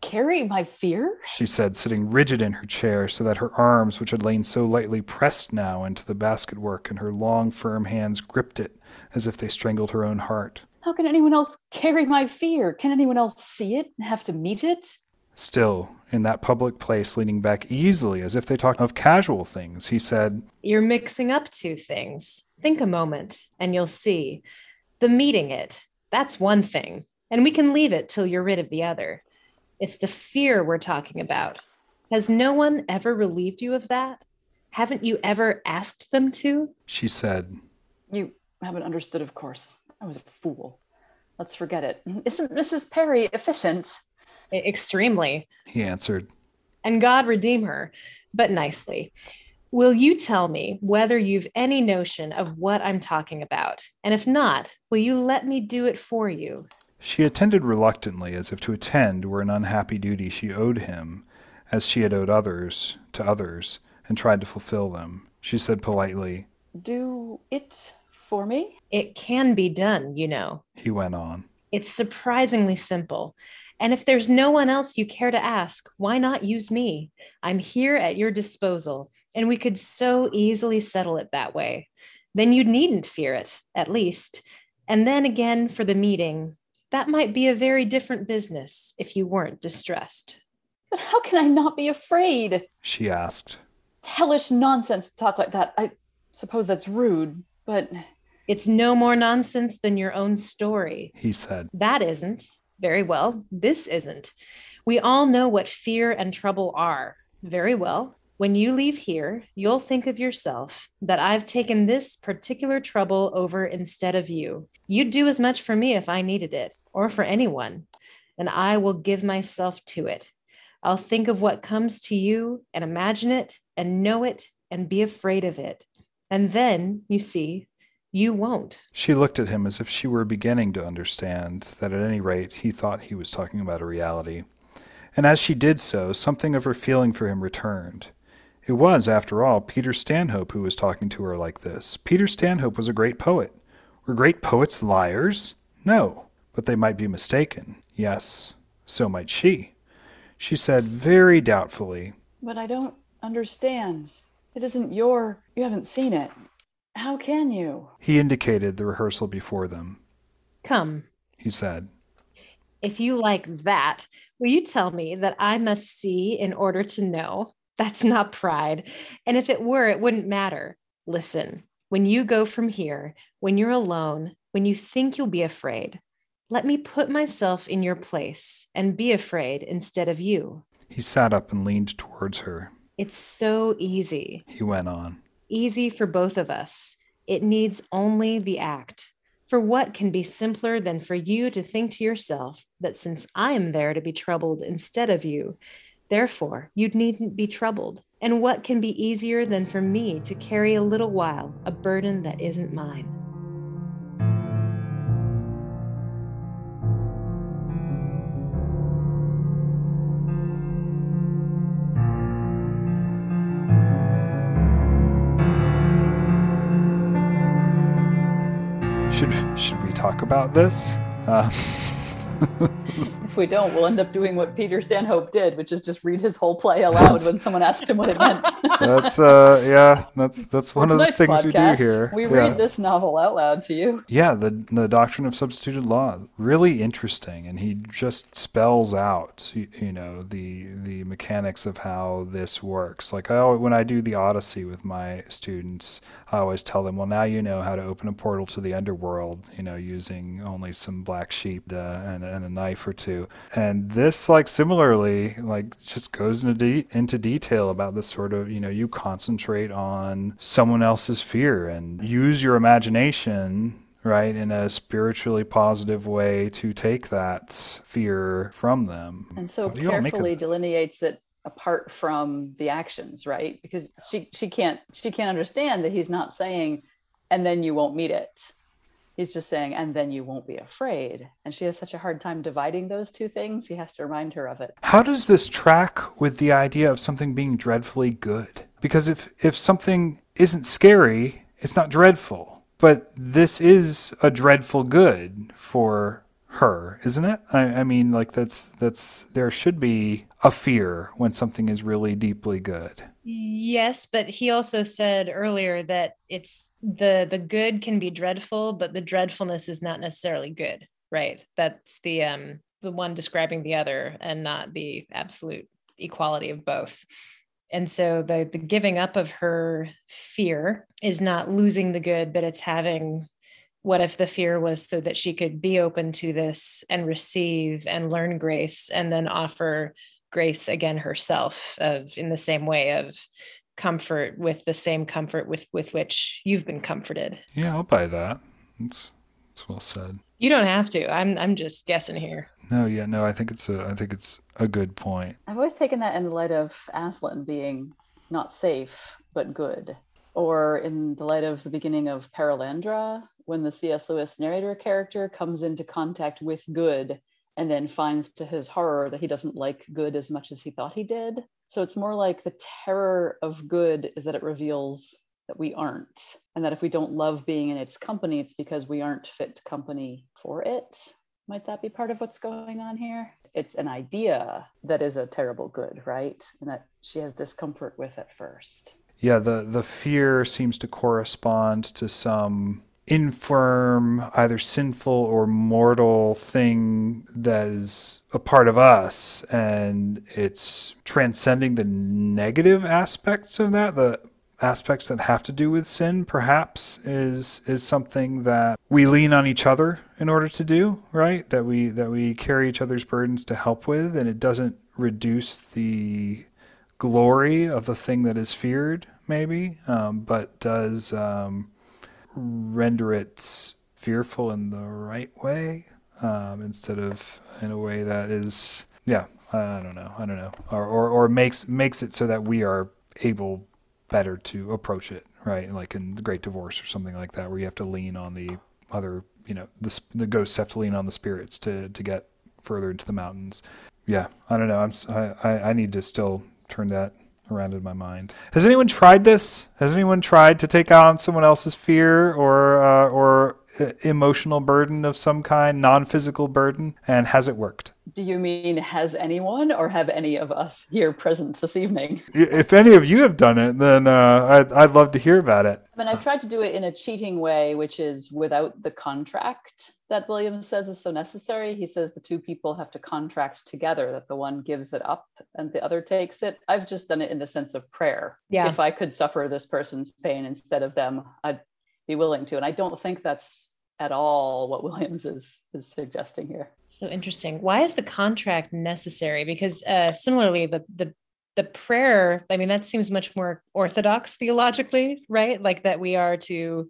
carry my fear she said, sitting rigid in her chair so that her arms, which had lain so lightly pressed now into the basket work, and her long, firm hands gripped it as if they strangled her own heart. how can anyone else carry my fear can anyone else see it and have to meet it Still, in that public place, leaning back easily as if they talked of casual things, he said, You're mixing up two things. Think a moment and you'll see. The meeting it, that's one thing, and we can leave it till you're rid of the other. It's the fear we're talking about. Has no one ever relieved you of that? Haven't you ever asked them to? She said, You haven't understood, of course. I was a fool. Let's forget it. Isn't Mrs. Parry efficient? Extremely. He answered, And God redeem her, but nicely. Will you tell me whether you've any notion of what I'm talking about? And if not, will you let me do it for you? She attended reluctantly, as if to attend were an unhappy duty she owed him, as she had owed others to others, and tried to fulfill them. She said politely, Do it for me? It can be done, you know. he went on. It's surprisingly simple. And if there's no one else you care to ask, why not use me? I'm here at your disposal, and we could so easily settle it that way. Then you needn't fear it, at least. And then again, for the meeting, that might be a very different business if you weren't distressed. But how can I not be afraid? She asked. Hellish nonsense to talk like that. I suppose that's rude, but It's no more nonsense than your own story. He said, That isn't. Very well. This isn't. We all know what fear and trouble are. Very well. When you leave here, you'll think of yourself that I've taken this particular trouble over instead of you. You'd do as much for me if I needed it, or for anyone, and I will give myself to it. I'll think of what comes to you and imagine it and know it and be afraid of it. And then, you see, you won't. She looked at him as if she were beginning to understand that at any rate he thought he was talking about a reality. And as she did so, something of her feeling for him returned. It was, after all, Peter Stanhope who was talking to her like this. Peter Stanhope was a great poet. Were great poets liars? No, but they might be mistaken. Yes, so might she. She said very doubtfully, but I don't understand. It isn't your you haven't seen it. How can you? He indicated the rehearsal before them. Come, He said, if you like that, will you tell me that I must see in order to know? That's not pride. And if it were, it wouldn't matter. Listen, when you go from here, when you're alone, when you think you'll be afraid, let me put myself in your place and be afraid instead of you. He sat up and leaned towards her. It's so easy, He went on. Easy for both of us. It needs only the act. For what can be simpler than for you to think to yourself that since I am there to be troubled instead of you, therefore you needn't be troubled? And what can be easier than for me to carry a little while a burden that isn't mine? Talk about this? Uh, If we don't, we'll end up doing what Peter Stanhope did, which is just read his whole play aloud when someone asked him what it meant. that's uh, yeah, that's that's one of the things we do here. We yeah. read this novel out loud to you. Yeah, the the doctrine of substituted love really interesting, and he just spells out, you, you know, the the mechanics of how this works. Like I when I do the Odyssey with my students, I always tell them, "Well, now you know how to open a portal to the underworld, you know, using only some black sheep uh, and, and a knife or two. And this, like similarly, like just goes into de- into detail about this sort of, you know, you concentrate on someone else's fear and use your imagination right, in a spiritually positive way to take that fear from them. And so carefully delineates it apart from the actions, right? Because she she can't she can't understand that he's not saying and then you won't meet it. He's just saying and then you won't be afraid. And she has such a hard time dividing those two things. He has to remind her of it. How does this track with the idea of something being dreadfully good? Because if if something isn't scary, it's not dreadful but this is a dreadful good for her, isn't it? I, I, mean, like that's that's there should be a fear when something is really deeply good. Yes, but he also said earlier that it's the the good can be dreadful, but the dreadfulness is not necessarily good, right? That's the um the one describing the other and not the absolute equality of both and so the the giving up of her fear is not losing the good but it's having what if the fear was so that she could be open to this and receive and learn grace and then offer grace again herself of in the same way of comfort with the same comfort with with which you've been comforted yeah i'll buy that it's it's well said you don't have to i'm i'm just guessing here no, yeah, no, I think it's a I think it's a good point. I've always taken that in the light of Aslan being not safe but good. Or in the light of the beginning of Perelandra, when the C.S. Lewis narrator character comes into contact with good and then finds to his horror that he doesn't like good as much as he thought he did. So it's more like the terror of good is that it reveals that we aren't. And that if we don't love being in its company, it's because we aren't fit company for it. Might that be part of what's going on here? It's an idea that is a terrible good, right? And that she has discomfort with at first. Yeah, the, the fear seems to correspond to some infirm, either sinful or mortal thing that is a part of us. And it's transcending the negative aspects of that, the aspects that have to do with sin perhaps is is something that we lean on each other in order to do right that we that we carry each other's burdens to help with and it doesn't reduce the glory of the thing that is feared maybe um, but does um, render it fearful in the right way um, instead of in a way that is yeah I don't know I don't know or, or or makes makes it so that we are able better to approach it, right? Like in the Great Divorce or something like that, where you have to lean on the other, you know, the the ghosts have to lean on the spirits to to get further into the mountains. Yeah, I don't know. I'm I I need to still turn that around in my mind. Has anyone tried this? Has anyone tried to take on someone else's fear or uh, or emotional burden of some kind, non-physical burden, and has it worked? Do you mean has anyone or have any of us here present this evening? If any of you have done it, then uh, I'd, I'd love to hear about it. I mean, I've tried to do it in a cheating way, which is without the contract that Williams says is so necessary. He says the two people have to contract together, that the one gives it up and the other takes it. I've just done it in the sense of prayer. Yeah. If I could suffer this person's pain instead of them, I'd be willing to. And I don't think that's at all what Williams is is suggesting here. So interesting. Why is the contract necessary? Because uh, similarly, the the the prayer. I mean, that seems much more orthodox theologically, right? Like that we are to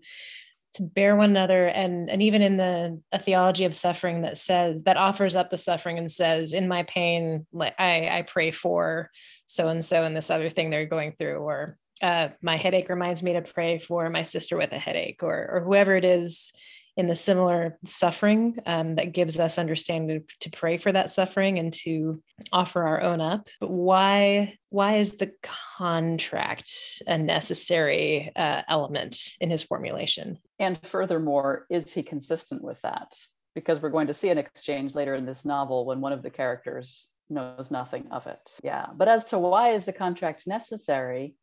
to bear one another. And and even in the a theology of suffering that says that offers up the suffering and says in my pain i i pray for so and so and this other thing they're going through or uh, my headache reminds me to pray for my sister with a headache or, or whoever it is in the similar suffering um, that gives us understanding to, pray for that suffering and to offer our own up. But why why is the contract a necessary uh, element in his formulation? And furthermore is he consistent with that? Because we're going to see an exchange later in this novel when one of the characters knows nothing of it. Yeah but as to why is the contract necessary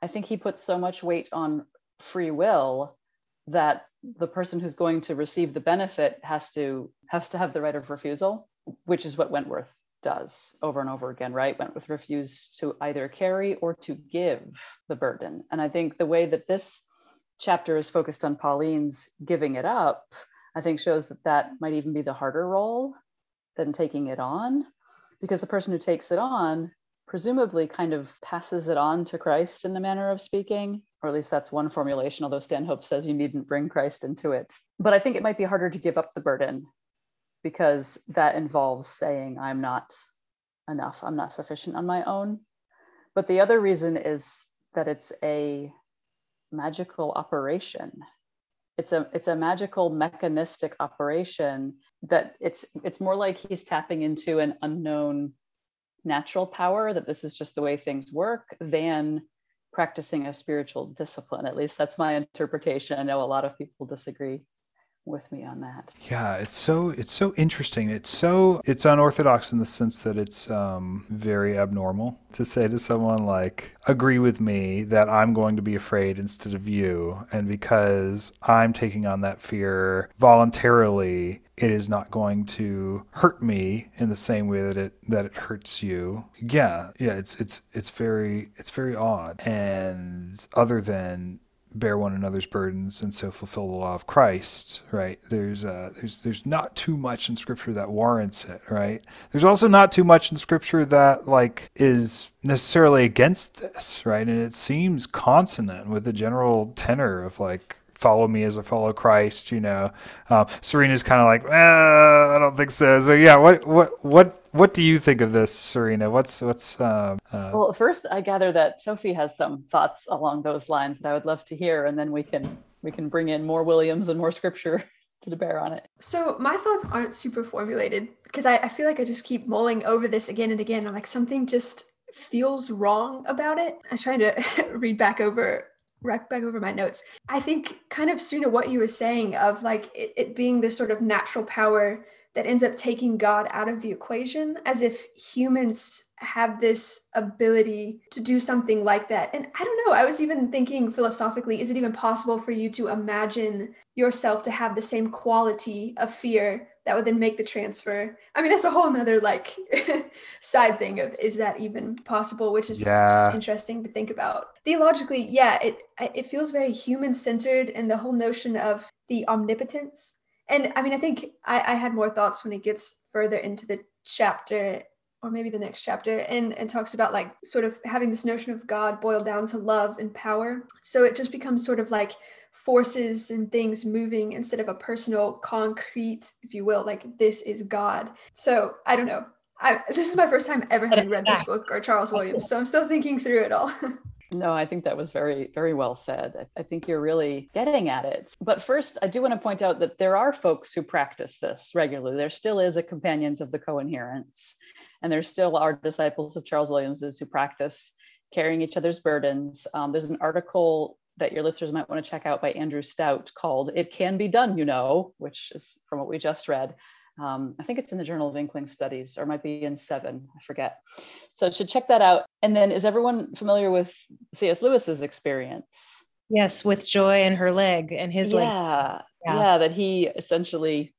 I think he puts so much weight on free will that the person who's going to receive the benefit has to has to have the right of refusal, which is what Wentworth does over and over again, right? Wentworth refused to either carry or to give the burden. And I think the way that this chapter is focused on Pauline's giving it up, I think shows that that might even be the harder role than taking it on, because the person who takes it on presumably kind of passes it on to Christ in the manner of speaking, or at least that's one formulation, although Stanhope says you needn't bring Christ into it. But I think it might be harder to give up the burden because that involves saying, I'm not enough, I'm not sufficient on my own. But the other reason is that it's a magical operation. It's a it's a magical mechanistic operation that it's it's more like he's tapping into an unknown natural power that this is just the way things work than practicing a spiritual discipline. At least that's my interpretation. I know a lot of people disagree with me on that. Yeah, it's so it's so interesting. It's so it's unorthodox in the sense that it's um, very abnormal to say to someone like, "Agree with me that I'm going to be afraid instead of you," and because I'm taking on that fear voluntarily, it is not going to hurt me in the same way that it that it hurts you. Yeah, yeah, it's it's it's very it's very odd. And other than bear one another's burdens and so fulfill the law of Christ, right? There's uh, there's there's not too much in Scripture that warrants it, right? There's also not too much in Scripture that like is necessarily against this, right? And it seems consonant with the general tenor of like follow me as I follow Christ, you know. Um, Sorina's kind of like, eh, I don't think so. So yeah, what what what what do you think of this, Sorina? What's what's um, uh... well? First, I gather that Sophie has some thoughts along those lines that I would love to hear, and then we can we can bring in more Williams and more scripture to bear on it. So my thoughts aren't super formulated because I, I feel like I just keep mulling over this again and again. I'm like something just feels wrong about it. I'm trying to read back over back over my notes. I think kind of Sorina, what you were saying of like it, it being this sort of natural power that ends up taking God out of the equation, as if humans have this ability to do something like that. And I don't know, I was even thinking philosophically, is it even possible for you to imagine yourself to have the same quality of fear that would then make the transfer? I mean, that's a whole nother like side thing of is that even possible, which is yeah. interesting to think about. Theologically, yeah, it it feels very human centered and the whole notion of the omnipotence and I mean, I think I, I had more thoughts when it gets further into the chapter or maybe the next chapter and, and talks about like sort of having this notion of God boiled down to love and power. So it just becomes sort of like forces and things moving instead of a personal concrete, if you will, like this is God. So I don't know. I, this is my first time ever having read this book or Charles Williams. So I'm still thinking through it all. No, I think that was very, very well said. I think you're really getting at it. But first, I do want to point out that there are folks who practice this regularly. There still is a Companions of the Co-inherence, and there still are disciples of Charles Williams's who practice carrying each other's burdens. Um, there's an article that your listeners might want to check out by Andrew Stout called It Can Be Done, You Know, which is from what we just read. Um, I think it's in the Journal of Inkling Studies or might be in seven, I forget. So should check that out. And then is everyone familiar with C.S. Lewis's experience? Yes, with Joy and her leg and his yeah. leg. Yeah. Yeah, that he essentially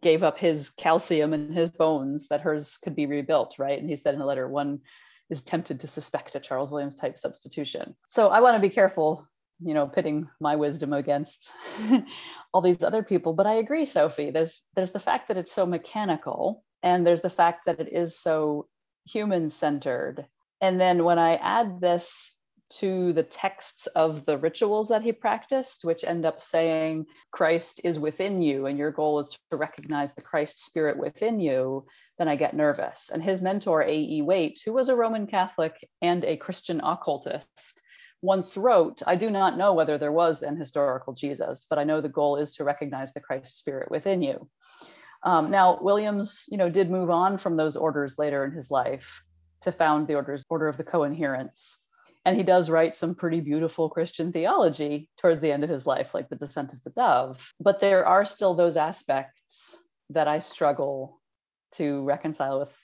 gave up his calcium and his bones that hers could be rebuilt, right? And he said in a letter, one is tempted to suspect a Charles Williams type substitution. So I want to be careful you know pitting my wisdom against all these other people. But i agree sophie there's there's the fact that it's so mechanical and there's the fact that it is so human centered and then when i add this to the texts of the rituals that he practiced which end up saying christ is within you and your goal is to recognize the christ spirit within you then i get nervous. And his mentor A.E. Waite who was a roman catholic and a christian occultist once wrote, I do not know whether there was an historical Jesus, but I know the goal is to recognize the Christ spirit within you. Um, now, Williams, you know, did move on from those orders later in his life to found the orders, Order of the Co-inherence. And he does write some pretty beautiful Christian theology towards the end of his life, like the Descent of the Dove. But there are still those aspects that I struggle to reconcile with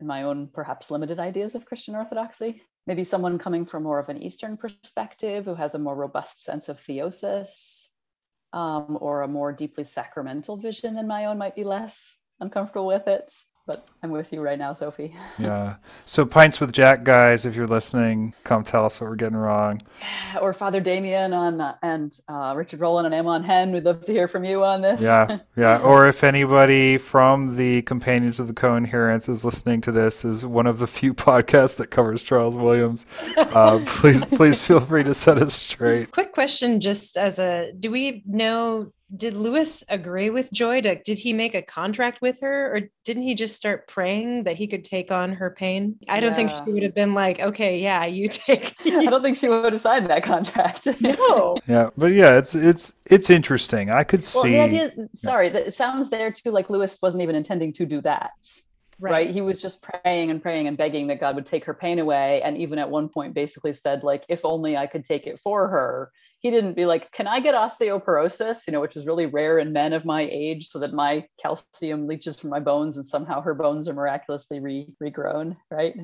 my own perhaps limited ideas of Christian orthodoxy maybe someone coming from more of an Eastern perspective who has a more robust sense of theosis um, or a more deeply sacramental vision than my own might be less uncomfortable with it. But I'm with you right now, Sophie. Yeah. So pints with Jack, guys, if you're listening, come tell us what we're getting wrong. Or Father Damien on uh, and uh, Richard Rohlin and Amon Hen. We'd love to hear from you on this. Yeah, yeah. Or if anybody from the Companions of the Co-inherence is listening to this, is one of the few podcasts that covers Charles Williams, uh, please, please feel free to set us straight. Quick question, just as a, do we know did Lewis agree with Joy? To, did he make a contract with her, or didn't he just start praying that he could take on her pain? I don't think Yeah. she would have been like, "Okay, yeah, you take." I don't think she would have signed that contract. no, Yeah, but yeah, it's it's it's interesting. I could Well, see. the idea, sorry, that it sounds there too like Lewis wasn't even intending to do that. Right. He was just praying and praying and begging that God would take her pain away. And even at one point, basically said, like, if only I could take it for her. He didn't be like, can I get osteoporosis, you know, which is really rare in men of my age, so that my calcium leaches from my bones and somehow her bones are miraculously re- regrown, right?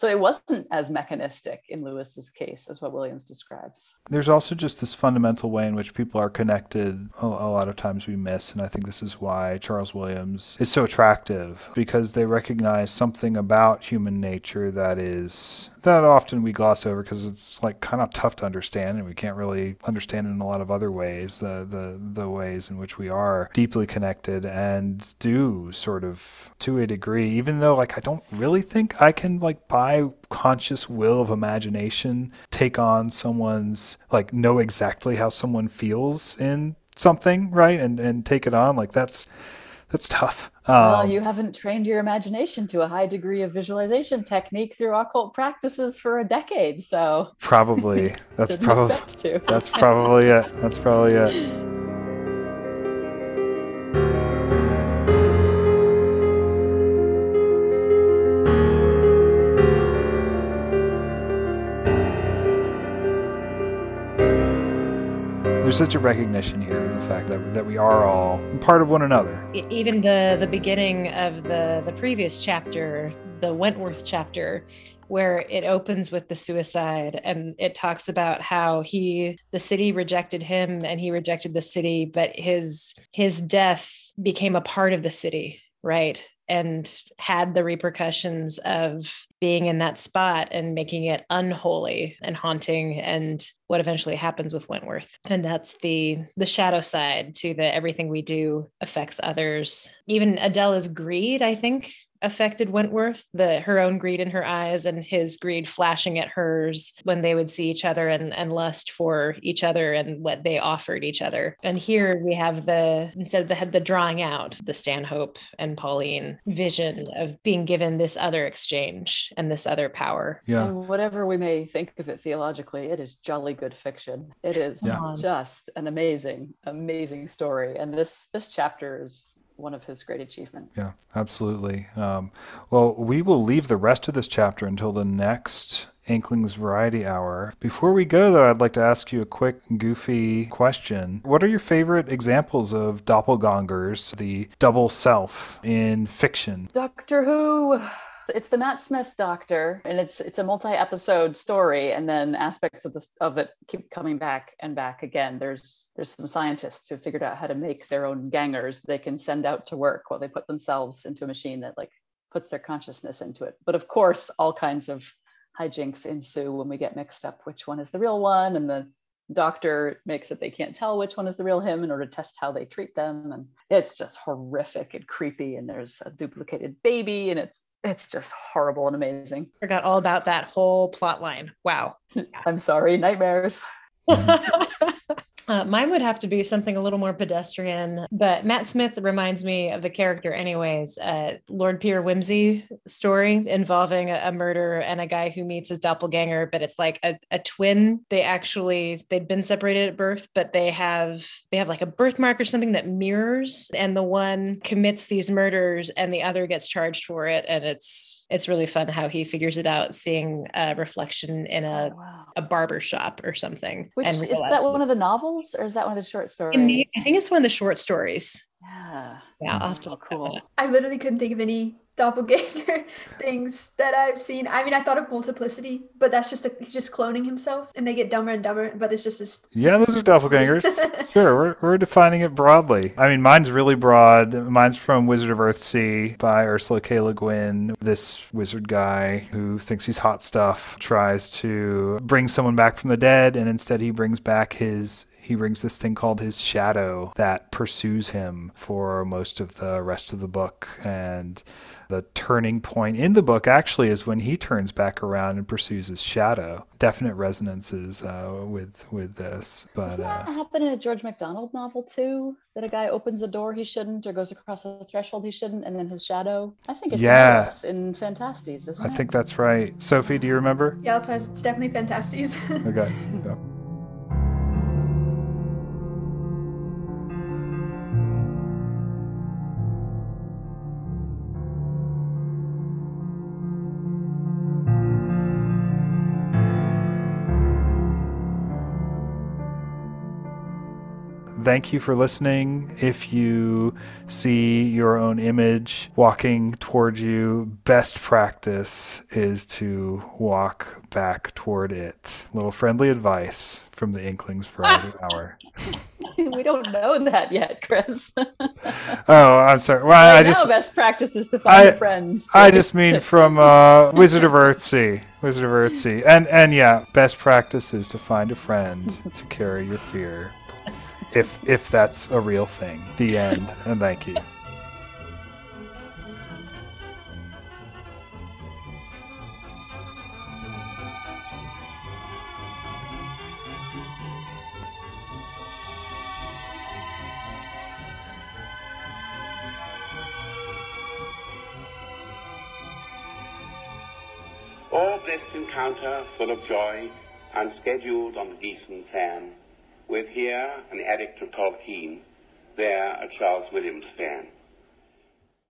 So it wasn't as mechanistic in Lewis's case as what Williams describes. There's also just this fundamental way in which people are connected. A, a lot of times we miss, and I think this is why Charles Williams is so attractive because they recognize something about human nature that is that often we gloss over because it's like kind of tough to understand and we can't really understand in a lot of other ways the the the ways in which we are deeply connected and do sort of to a degree even though like I don't really think I can like by conscious will of imagination take on someone's like know exactly how someone feels in something right and and take it on like that's that's tough well, Um, you haven't trained your imagination to a high degree of visualization technique through occult practices for a decade. So probably that's probably. That's probably it. That's probably it. There's such a recognition here of the fact that, that we are all part of one another. Even the the beginning of the the previous chapter the wentworth chapter where it opens with the suicide and it talks about how he the city rejected him and he rejected the city but his his death became a part of the city right and had the repercussions of being in that spot and making it unholy and haunting and what eventually happens with Wentworth. And that's the the shadow side to the everything we do affects others. Even Adela's greed, I think, affected Wentworth, the her own greed in her eyes and his greed flashing at hers when they would see each other and, and lust for each other and what they offered each other. And here we have the instead of the the drawing out, the Stanhope and Pauline vision of being given this other exchange and this other power. Yeah. And whatever we may think of it theologically, it is jolly good fiction. It is Yeah. just an amazing, amazing story. And this this chapter is one of his great achievements. Yeah, absolutely. Um, well, we will leave the rest of this chapter until the next Inklings Variety Hour. Before we go, though, I'd like to ask you a quick, goofy question. What are your favorite examples of doppelgangers, the double self, in fiction? Doctor Who. It's the Matt Smith Doctor, and it's it's a multi-episode story, and then aspects of this of it keep coming back and back again. There's there's some scientists who figured out how to make their own gangers they can send out to work while they put themselves into a machine that like puts their consciousness into it. But of course, all kinds of hijinks ensue when we get mixed up which one is the real one, and the doctor makes it they can't tell which one is the real him in order to test how they treat them and it's just horrific and creepy and there's a duplicated baby and it's it's just horrible and amazing Forgot all about that whole plot line. Wow. i'm sorry nightmares Uh, mine would have to be something a little more pedestrian, but Matt Smith reminds me of the character, anyways. Uh, Lord Peter Wimsey story involving a, a murder and a guy who meets his doppelganger, but it's like a, a twin. They actually they'd been separated at birth, but they have they have like a birthmark or something that mirrors, and the one commits these murders, and the other gets charged for it, and it's it's really fun how he figures it out, seeing a reflection in a wow a barber shop or something. which and is that one of the novels or is that one of the short stories the- I think it's one of the short stories. Yeah. Yeah, I'll have to Oh, look cool. up. I literally couldn't think of any doppelganger things that I've seen. I mean, I thought of multiplicity, but that's just a, he's just cloning himself, and they get dumber and dumber. But it's just this. Yeah, those are doppelgangers. sure, we're, we're defining it broadly. I mean, mine's really broad. Mine's from Wizard of Earthsea by Ursula K. Le Guin. This wizard guy who thinks he's hot stuff tries to bring someone back from the dead, and instead he brings back his. He brings this thing called his shadow that pursues him for most of the rest of the book. And the turning point in the book actually is when he turns back around and pursues his shadow. Definite resonances uh, with with this, but Doesn't that uh, happen in a George MacDonald novel too? That a guy opens a door he shouldn't or goes across a threshold he shouldn't, and then his shadow. I think it's Yeah. In Phantastes, isn't I it? think that's right. Sophie, do you remember? Yeah, it's, it's definitely Phantastes. Okay. Yeah. Thank you for listening. If you see your own image walking toward you, best practice is to walk back toward it. Little friendly advice from the Inklings Variety Hour. we don't know that yet, Chris. Oh, I'm sorry. Well, I, I, just know best practice is to find I- a friend. I just mean from uh, Wizard of Earthsea. Wizard of Earthsea. And and yeah, best practice is to find a friend to carry your fear. If if that's a real thing. The end. And thank you. All blessed encounter full of joy, unscheduled on the Gießen plan, with here an addict to Tolkien, there a Charles Williams fan.